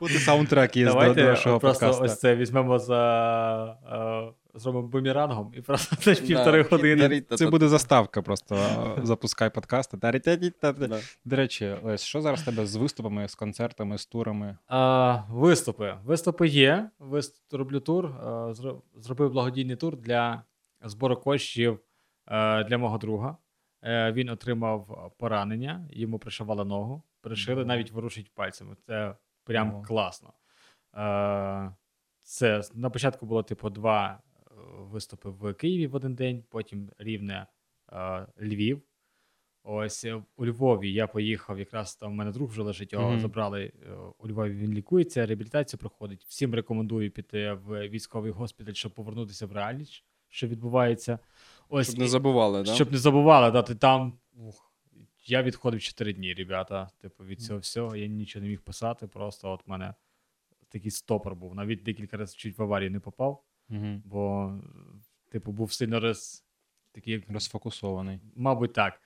І саундтрек Давайте нашого просто ось це візьмемо за е, зробимо бумерангом і просто десь півтори години. Це буде заставка просто. Запускай подкасти. До речі, Лесь, що зараз в тебе з виступами, з концертами, з турами? Виступи. Виступи є. Роблю тур. е, Зробив благодійний тур для збору коштів е, для мого друга. Е, Він отримав поранення, йому пришивали ногу, пришили, навіть ворушить пальцями. Це прям Ого. класно. Е, Це на початку було типу два е, виступи в Києві в один день, потім рівне е, Львів. Ось е, у Львові я поїхав, якраз там у мене друг вже лежить, його Мгм. забрали е, у Львові. Він лікується, реабілітацію проходить. Всім рекомендую піти в військовий госпіталь, щоб повернутися в реальність, що відбувається. Ось Щоб не забували, да? щоб не забували, да, ти там. Ух, я відходив 4 дні, ребята. Типу, від цього всього я нічого не міг писати. Просто от мене такий стопор був. Навіть декілька разів чуть в аварію не попав, Мгм. бо, типу, був сильно роз... такий Розфокусований. Мабуть, так.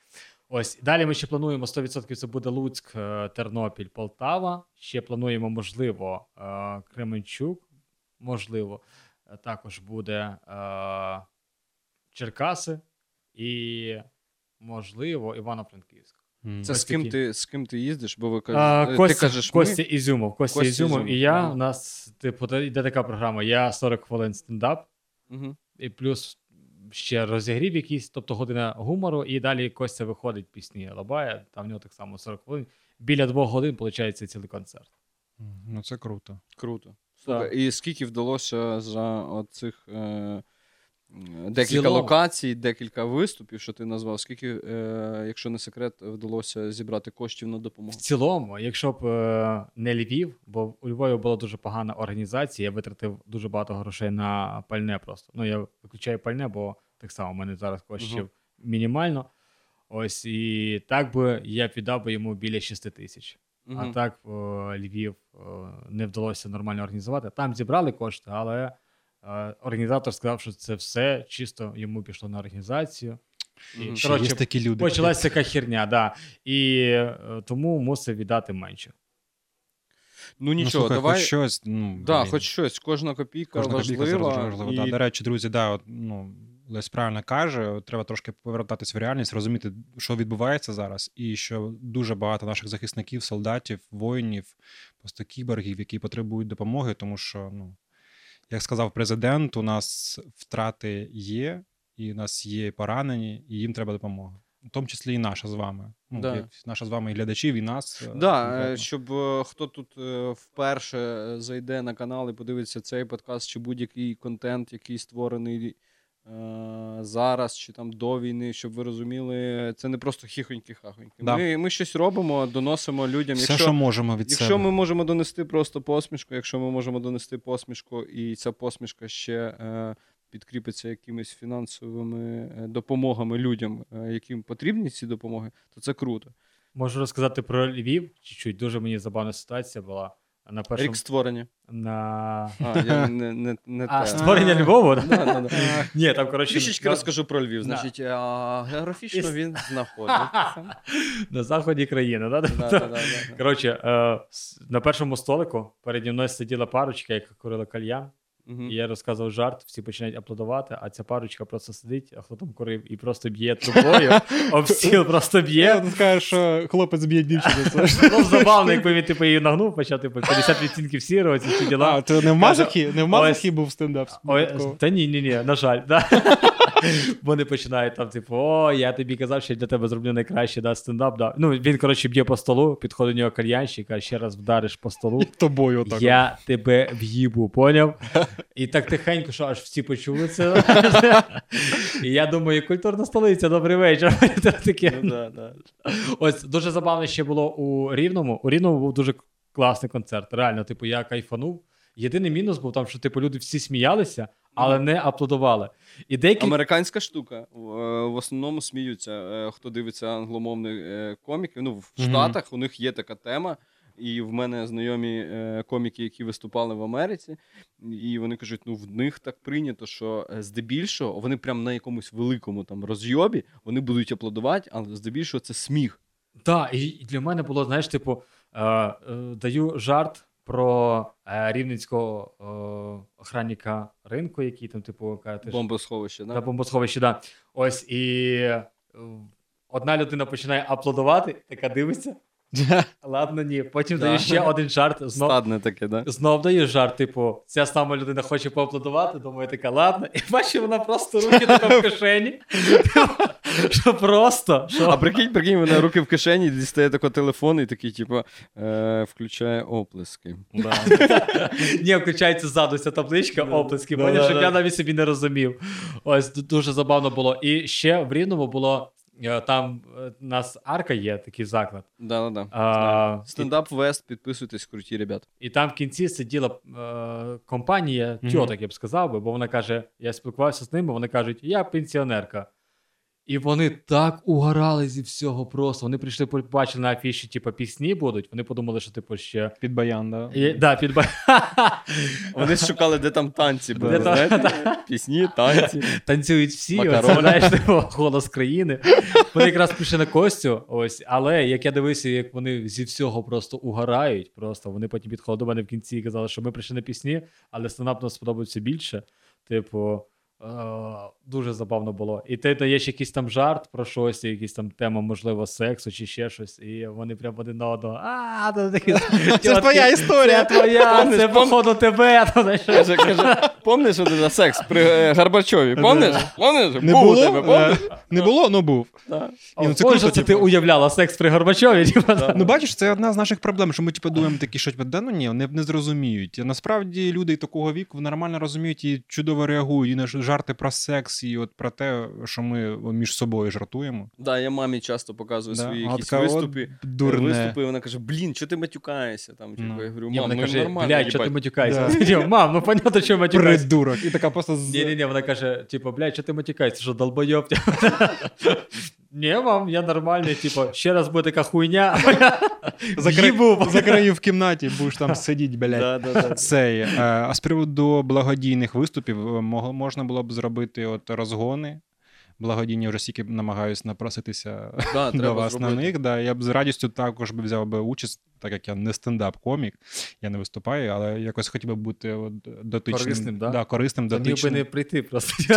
Ось далі ми ще плануємо 100% це буде Луцьк, е, Тернопіль, Полтава. Ще плануємо, можливо, е, Кременчук. Можливо, Е, також буде Черкаси і, можливо, Івано-Франківськ. Це Ось з ким, такі. ти, з ким ти їздиш, бо ви А, кажете, Костя, ти кажеш, Костя ми? Ізюмов. Костя, Костя Ізюмов Ізюмов, і я. У нас, типу, йде така програма. Я 40 хвилин стендап, Мгм. і плюс ще розігрів якийсь, тобто година гумору, і далі Костя виходить пісні лабає, там в нього так само 40 хвилин. Біля двох годин, виходить, цілий концерт. Ну це круто. Круто. Слухай, і скільки вдалося за оцих е, декілька цілому? локацій, декілька виступів, що ти назвав, скільки, е, якщо не секрет, вдалося зібрати коштів на допомогу. В цілому, якщо б е, не Львів, бо у Львові була дуже погана організація, я витратив дуже багато грошей на пальне просто. Ну, я виключаю пальне, бо так само у мене зараз коштів Мгм. мінімально. Ось і так би я віддав би йому біля 6 тисяч. А так е, Львів не вдалося нормально організувати. Там зібрали кошти, але організатор сказав, що це все чисто йому пішло на організацію. І. Ще коротше, є такі люди. Почалася така херня, да. І е, тому мусив віддати менше. Ну Ну, нічого, слухай, давай. хоч щось. Ну, Да, блін. хоч щось, кожна копійка Кожна копійка важлива. завжди важлива. і... Да. До речі, друзі, да, от, ну, Лесь правильно каже, треба трошки повертатись в реальність, розуміти, що відбувається зараз, і що дуже багато наших захисників, солдатів, воїнів, просто кіборгів, які потребують допомоги, тому що, ну, як сказав президент, у нас втрати є, і у нас є поранені, і їм треба допомога. В тому числі і наша з вами. Ну, Да. як наша з вами і глядачів, і нас. е, Да, е, конкретно. щоб е, хто тут вперше зайде на канал і подивиться цей подкаст, чи будь-який контент, який створений зараз, чи там до війни, щоб ви розуміли, це не просто хіхоньки-хахоньки. Да. Ми, ми щось робимо, доносимо людям. Все, якщо, що можемо від якщо себе. ми можемо донести просто посмішку, якщо ми можемо донести посмішку, і ця посмішка ще е, підкріпиться якимись фінансовими е, допомогами людям, е, яким потрібні ці допомоги, то це круто. Можу розказати про Львів. Чуть-чуть дуже мені забавна ситуація була. На першому Рік створення. на А, я не, не, не а, те. створення Львову. да? Да, да. Ні, там коротше Трішечки розкажу про Львів. Значить, а, географічно він знаходиться. на заході країни. Да? Да, да, да, да. Коротше, е, на першому столику переді мною сиділа парочка, яка курила кальян. Мгм. І я розказував жарт, всі починають аплодувати, а ця парочка просто сидить, а хто там курив, і просто б'є трубою, об стіл просто б'є. Скажеш, що хлопець б'є дівчину. Ну, забавно, якби він типу її нагнув, почав типу 50 відтінків сірого, ці всі діла. А, то не в Мазахі? Не в Мазахі був стендап? Та ні, ні, ні, на жаль, да. Вони починають там, типу, о, я тобі казав, що я для тебе зроблю найкраще, да, стендап. Да. Ну, він, коротше, б'є по столу, підходить до нього кальянщик, каже, ще раз вдариш по столу. Тобою отак. Я тебе в'їбу, поняв? І так тихенько, що аж всі почули це. І я думаю, культурна столиця, добрий вечір. Таке. Ну, да, да. Ось дуже забавно ще було у Рівному. У Рівному був дуже класний концерт. Реально, типу, я кайфанув. Єдиний мінус був там, що типу люди всі сміялися, але не аплодували. І деякі Американська штука. В е, основному сміються, е, хто дивиться англомовних е, коміків. Ну, в. Штатах у них є така тема. І в мене знайомі коміки, які виступали в Америці, і вони кажуть: ну в них так прийнято, що здебільшого вони прям на якомусь великому там розйобі вони будуть аплодувати, але здебільшого це сміх. Так, і і для мене було, знаєш, типу, е, е, даю жарт про е, рівненського е, охранника ринку, який там, типу, каже, Бомбосховище, да? бомбосховище, да. Ось і е, одна людина починає аплодувати, така дивиться. Ладно, ні. Потім Да. даю ще один жарт. Знов, Стадне таке, да? знов даю жарт, типу, ця сама людина хоче поаплодувати, думаю, така, ладно. І бачу, вона просто руки така в кишені. Що просто. А прикинь, прикинь, вона руки в кишені, дістає тако телефон і такий, типу, е, включає оплески. Ні, включається ззаду ця табличка, оплески, поняв, щоб я навіть собі не розумів. Ось дуже забавно було. І ще в Рівному було Там е, у нас арка є, такий заклад. Да-да-да. Стендап Вест, підписуйтесь, круті ребята. І там в кінці сиділа е, компанія тьоток, я б сказав би, бо вона каже: я спілкувався з ними, вони кажуть, я пенсіонерка. І вони так угорали зі всього просто. Вони прийшли, побачили на афіші, типу, пісні будуть. Вони подумали, що типу ще. Під баян, да. І, да, під... ба- Вони шукали, де там танці були, знаєте? Пісні, танці. танцюють всі, оце, знаєш, типу, голос країни. Вони якраз пішли на Костю, ось, але як я дивився, як вони зі всього просто угорають, просто вони потім підходили до мене в кінці і казали, що ми прийшли на пісні, але стендап нам сподобається більше. Типу, дуже забавно було. І ти даєш якийсь там жарт про щось, якийсь там тема, можливо, сексу чи ще щось, і вони прям один на одного. А, Це ж твоя історія. Це твоя, це пом- походу тебе. помниш за секс при е, Горбачові? Помниш? Помниш? Не було? Е, Не було, ну був. Ну, це ти типу. уявляла секс при Горбачові. типу. Ну, бачиш, це одна з наших проблем, що ми типу, думаємо такі, що типу, да ну ні, вони не зрозуміють. Насправді люди такого віку нормально розуміють і чудово реагують і на ж- жарти про секс, і от про те, що ми між собою жартуємо. Да, я мамі часто показую Да. свої якісь така, виступи. Дурне. Виступи, і вона каже: блін, що ти матюкаєшся? Там, типу, Ну. я говорю, мам, Ні, ну каже, нормально. блядь, що ти матюкаєшся? Да. Мам, ну понятно, що матюкаєшся. Придурок. І така просто з... Ні, ні, ні, вона каже, типу, блядь, що ти матюкаєшся, що долбойоб? Ні, мам, я нормальний, типу, ще раз буде така хуйня. Закрию в кімнаті, будеш там сидіти, блядь. Да, да, да. Цей, е, а з приводу благодійних виступів е, можна було б зробити от розгони. Благодійні вже стільки намагаюсь напроситися Да, до треба вас на них. Да. Я б з радістю також би взяв би участь, так як я не стендап-комік, я не виступаю, але якось хотів би бути от, дотичним. Корисним, да? Да, корисним, Та міг би дотичним. не прийти просто.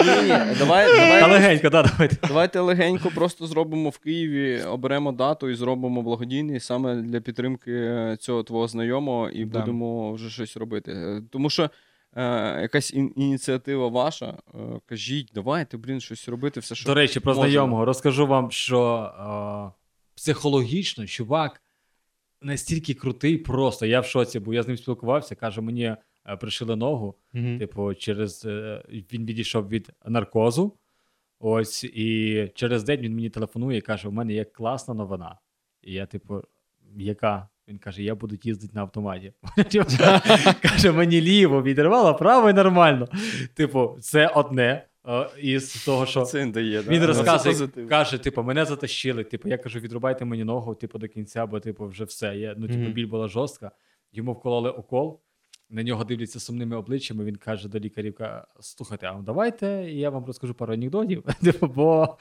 Ні, ні, давай, Та давай, легенько, да, давайте. давайте легенько просто зробимо в Києві, оберемо дату і зробимо благодійний саме для підтримки е, цього твого знайомого, і Да. будемо вже щось робити. Е, Тому що е, якась ін- ініціатива ваша, е, кажіть, давайте, блін, щось робити, все, що До речі, про можемо. знайомого розкажу вам, що е, психологічно чувак настільки крутий, просто я в шоці, бо я з ним спілкувався, каже, мені е, пришили ногу. Мгм. Типу, через е, він відійшов від наркозу. Ось, і через день він мені телефонує і каже: у мене є класна новина. І я, типу, яка? Він каже: я буду їздити на автоматі. Каже, мені ліво відірвало, право і нормально. Типу, це одне е, із того, що. це він дає. Він Це розказує, позитив. каже, типу, мене затащили. Типу, я кажу, відрубайте мені ногу, типу, до кінця, бо типу, вже все. Я, ну, типу, біль була жорстка. Йому вкололи укол. На нього дивляться сумними обличчями. Він каже до лікарів: слухайте, а давайте я вам розкажу пару анекдотів, типу, бо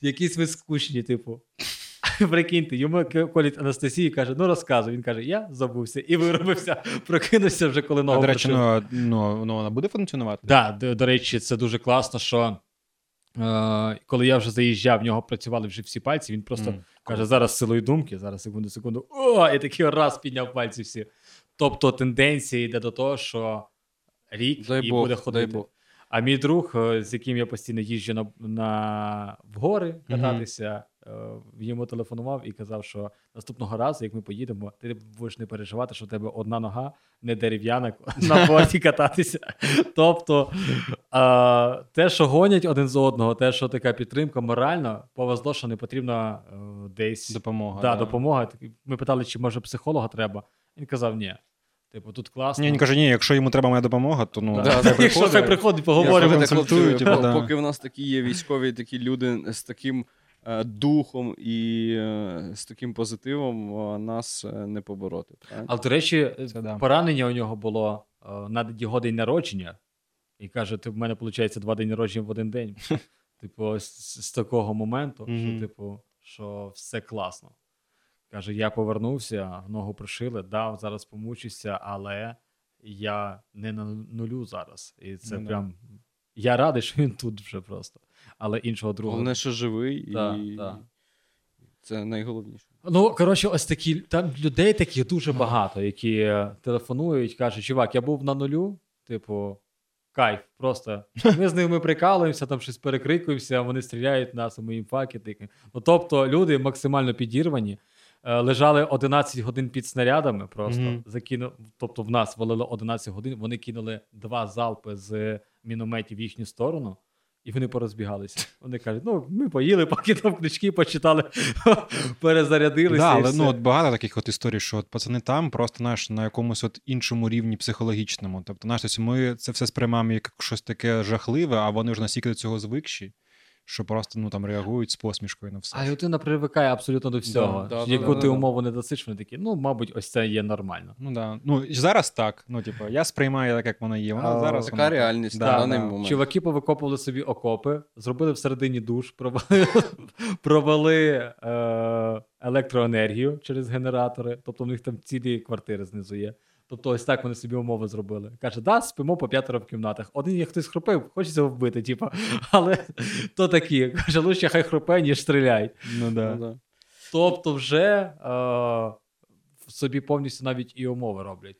якісь ви скучні, типу. Прикиньте, йому к- колять анестезію і каже: ну розказуй. Він каже, я забувся і виробився, прокинувся вже, коли ногу А, до речі, ну, ну, ну, вона буде функціонувати? Да, до, до речі, це дуже класно, що е, коли я вже заїжджав, в нього працювали вже всі пальці, він просто Мгм. каже: зараз силою думки, зараз секунду, секунду. О, і такий раз підняв пальці всі. Тобто тенденція йде до того, що рік Дай і Бог, буде дай ходити. Бог. А мій друг, е, з яким я постійно їжджу на, на в гори кататися, йому телефонував і казав, що наступного разу, як ми поїдемо, ти будеш не переживати, що в тебе одна нога не дерев'яна на борті кататися. Тобто е, те, що гонять один з одного, те, що така підтримка морально, повезло, що не потрібно е, десь Допомога. да, допомога. Ми питали, чи може психолога треба. Він казав, ні. Типу, тут класно. Ні, він каже, ні, якщо йому треба моя допомога, то ну. Да. хай Якщо приходить. приходить, поговоримо. типу, да. Поки в нас такі є військові, такі люди з таким е, духом і е, з таким позитивом, е, нас е, не побороти. Але, до речі, Це да. поранення у нього було е, на його день народження. І каже: ти в мене виходить два дні народження в один день. Типу, з, з такого моменту, що, типу, що все класно. Каже: я повернувся, ногу пришили, дав, зараз помучуся, але я не на нулю зараз. І це Ну да. прям. Я радий, що він тут вже просто. Але іншого друга. Головне, що живий, Да, і да. це найголовніше. Ну, коротше, ось такі там людей таких дуже багато, які е, телефонують, кажуть, чувак, я був на нулю, типу, кайф, просто. Ми з ними прикалуємося, там щось перекрикуємося, вони стріляють в нас, а ми їм факи тикаємо. Ну, тобто, люди максимально підірвані. е, Лежали 11 годин під снарядами, просто Мгм. закину... тобто в нас валило 11 годин, вони кинули два залпи з мінометів в їхню сторону, І вони порозбігалися. Вони кажуть: ну, ми поїли, поки там книжки почитали, перезарядилися. Да, але все. ну, от багато таких от історій, що от пацани там просто наш на якомусь от іншому рівні психологічному. Тобто, наш тобто ми це все сприймаємо як щось таке жахливе, а вони вже настільки до цього звикші, що просто ну, там реагують з посмішкою на все. А людина привикає абсолютно до всього. Да, да, Яку да, ти да, да. умову не досиш, вони такі, ну, мабуть, ось це є нормально. Ну да. Ну зараз так. Ну, типу, я сприймаю так, як воно є. Вона А, зараз Така вона реальність Да, на да. даний момент. Чуваки повикопували собі окопи, зробили всередині душ, провели, провели е, електроенергію через генератори, тобто в них там цілі квартири знизу є. Тобто, ось так вони собі умови зробили. Каже, да, спимо по п'ятеро в кімнатах. Один як хтось хропив, хочеться вбити, типу. Але то такі. Каже, лучше хай хропе, ніж стріляй. Ну, да. Ну, да. Тобто, вже е, собі повністю навіть і умови роблять.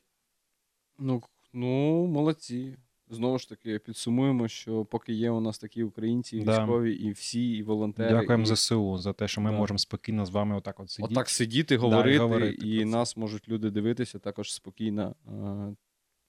Ну, ну, молодці. Знову ж таки, підсумуємо, що поки є у нас такі українці, і Да. військові, і всі, і волонтери. Дякуємо і... ЗСУ за те, що ми Да. можемо спокійно з вами отак от сидіти. Отак сидіти, говорити, да, і говорити і нас можуть люди дивитися також спокійно.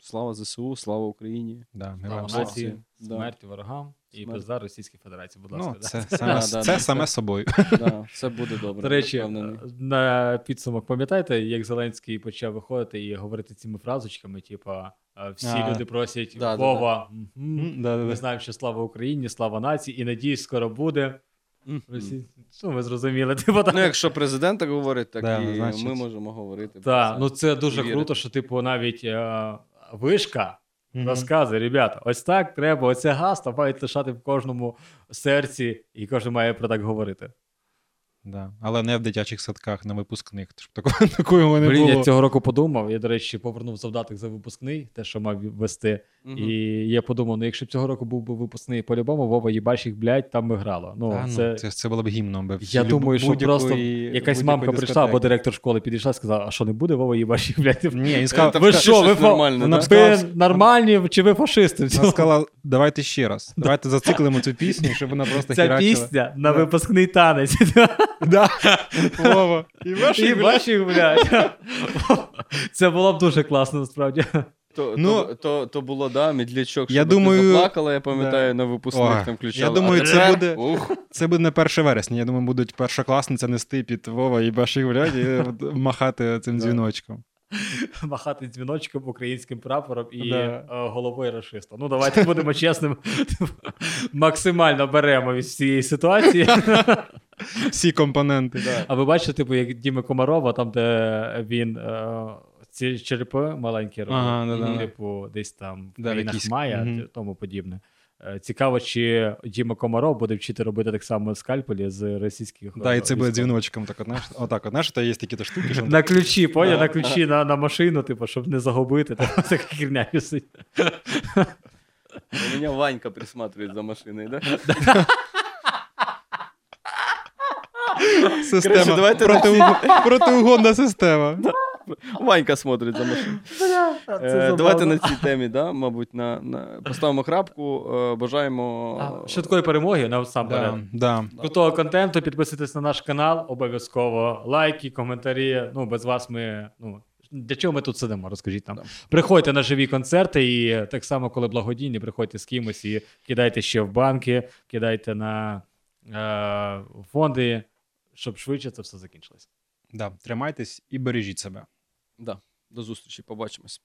Слава ЗСУ, слава Україні. Да, Слава слава. нації, Да. смерть ворогам і Смерть. пизда Російській Федерації. Будь ласка. Ну, да. це саме, Да, це да, саме собою. Да, все буде добре. До речі, впевнений. на підсумок, пам'ятаєте, як Зеленський почав виходити і говорити цими фразочками, типа е, всі А. люди просять Да, да, Вова, мгм, ми знаємо, що слава Україні, слава нації, і надіюсь, скоро буде. Мгм. Росі... Ну, ви зрозуміли. Типу, так. Ну, якщо президент так говорить, так Да, і ну, значить- ми можемо говорити. про Так, це. ну це дуже Вірити. круто, що, типу, навіть е, вишка Мгм. розказує, ребята, ось так треба, оце газ, мають лишати в кожному серці, і кожен має про так говорити. Да. Але не в дитячих садках на випускних, щоб такого, такого не Блін, було. я цього року подумав. Я, до речі, повернув завдаток за випускний, те, що мав вести. Мгм. І я подумав: ну якщо б цього року був би випускний по-любому, Вова їбаш їх, блядь, там би грало. Ну, Та, ну, це... це... Це, було б гімном. Би Я люб- думаю, що просто якась мамка прийшла, або директор школи підійшла і сказала, а що не буде, Вова їбаш їх, блядь. Ні, він сказав, ви що, ви да? б Ви нормальні чи ви фашисти? вона сказала, давайте ще раз. Давайте зациклимо цю пісню, щоб вона просто Ця пісня на випускний танець. Да. Вова. І ваші, блядь. блядь. Це було б дуже класно, насправді. То, Ну, то, то, то було, да, медлячок, я думаю- ти заплакала, я пам'ятаю, Да. на випускних О, там включали. я думаю, це буде- Ух, Це буде не 1 вересня. Я думаю, будуть першокласниця нести під Вова і баші гулять і махати цим Да. дзвіночком. Махати дзвіночком українським прапором і Да. е, головою расиста. Ну, давайте будемо чесним. Максимально беремо від цієї ситуації. Всі компоненти. да. А ви бачите, типу, як Діми Комарова, там, де він е, ці черепи маленькі робив, Ага, да-да. типу, десь там в Да, країнах якісь- Майя, Мгм. тому подібне. Е, Цікаво, чи Діма Комаров буде вчити робити так само скальпелі з російських. Да, і це буде дзвіночком. Так, от, знаєш, отак, от, знаєш, то є такі то штуки, що На ключі, поняв, на ключі на, на машину, типу, щоб не загубити. Типу, така херня висить. У мене Ванька присматривает за машиною, да? система. Коротше, давайте протиуг- Протиугонна система. Ванька смотрить за машиною. Це Е. Давайте на цій темі, да, мабуть, на, на... поставимо крапку. Е, Бажаємо. Швидкої перемоги насамперед. Да, да. Крутого контенту, підписуйтесь на наш канал, обов'язково лайки, коментарі. Ну, без вас ми. Ну, для чого ми тут сидимо? Розкажіть нам. Да. Приходьте на живі концерти, і так само, коли благодійні, приходьте з кимось і кидайте ще в банки, кидайте на е, фонди, щоб швидше це все закінчилось. Да. Тримайтесь і бережіть себе. Да. До зустрічі, побачимось.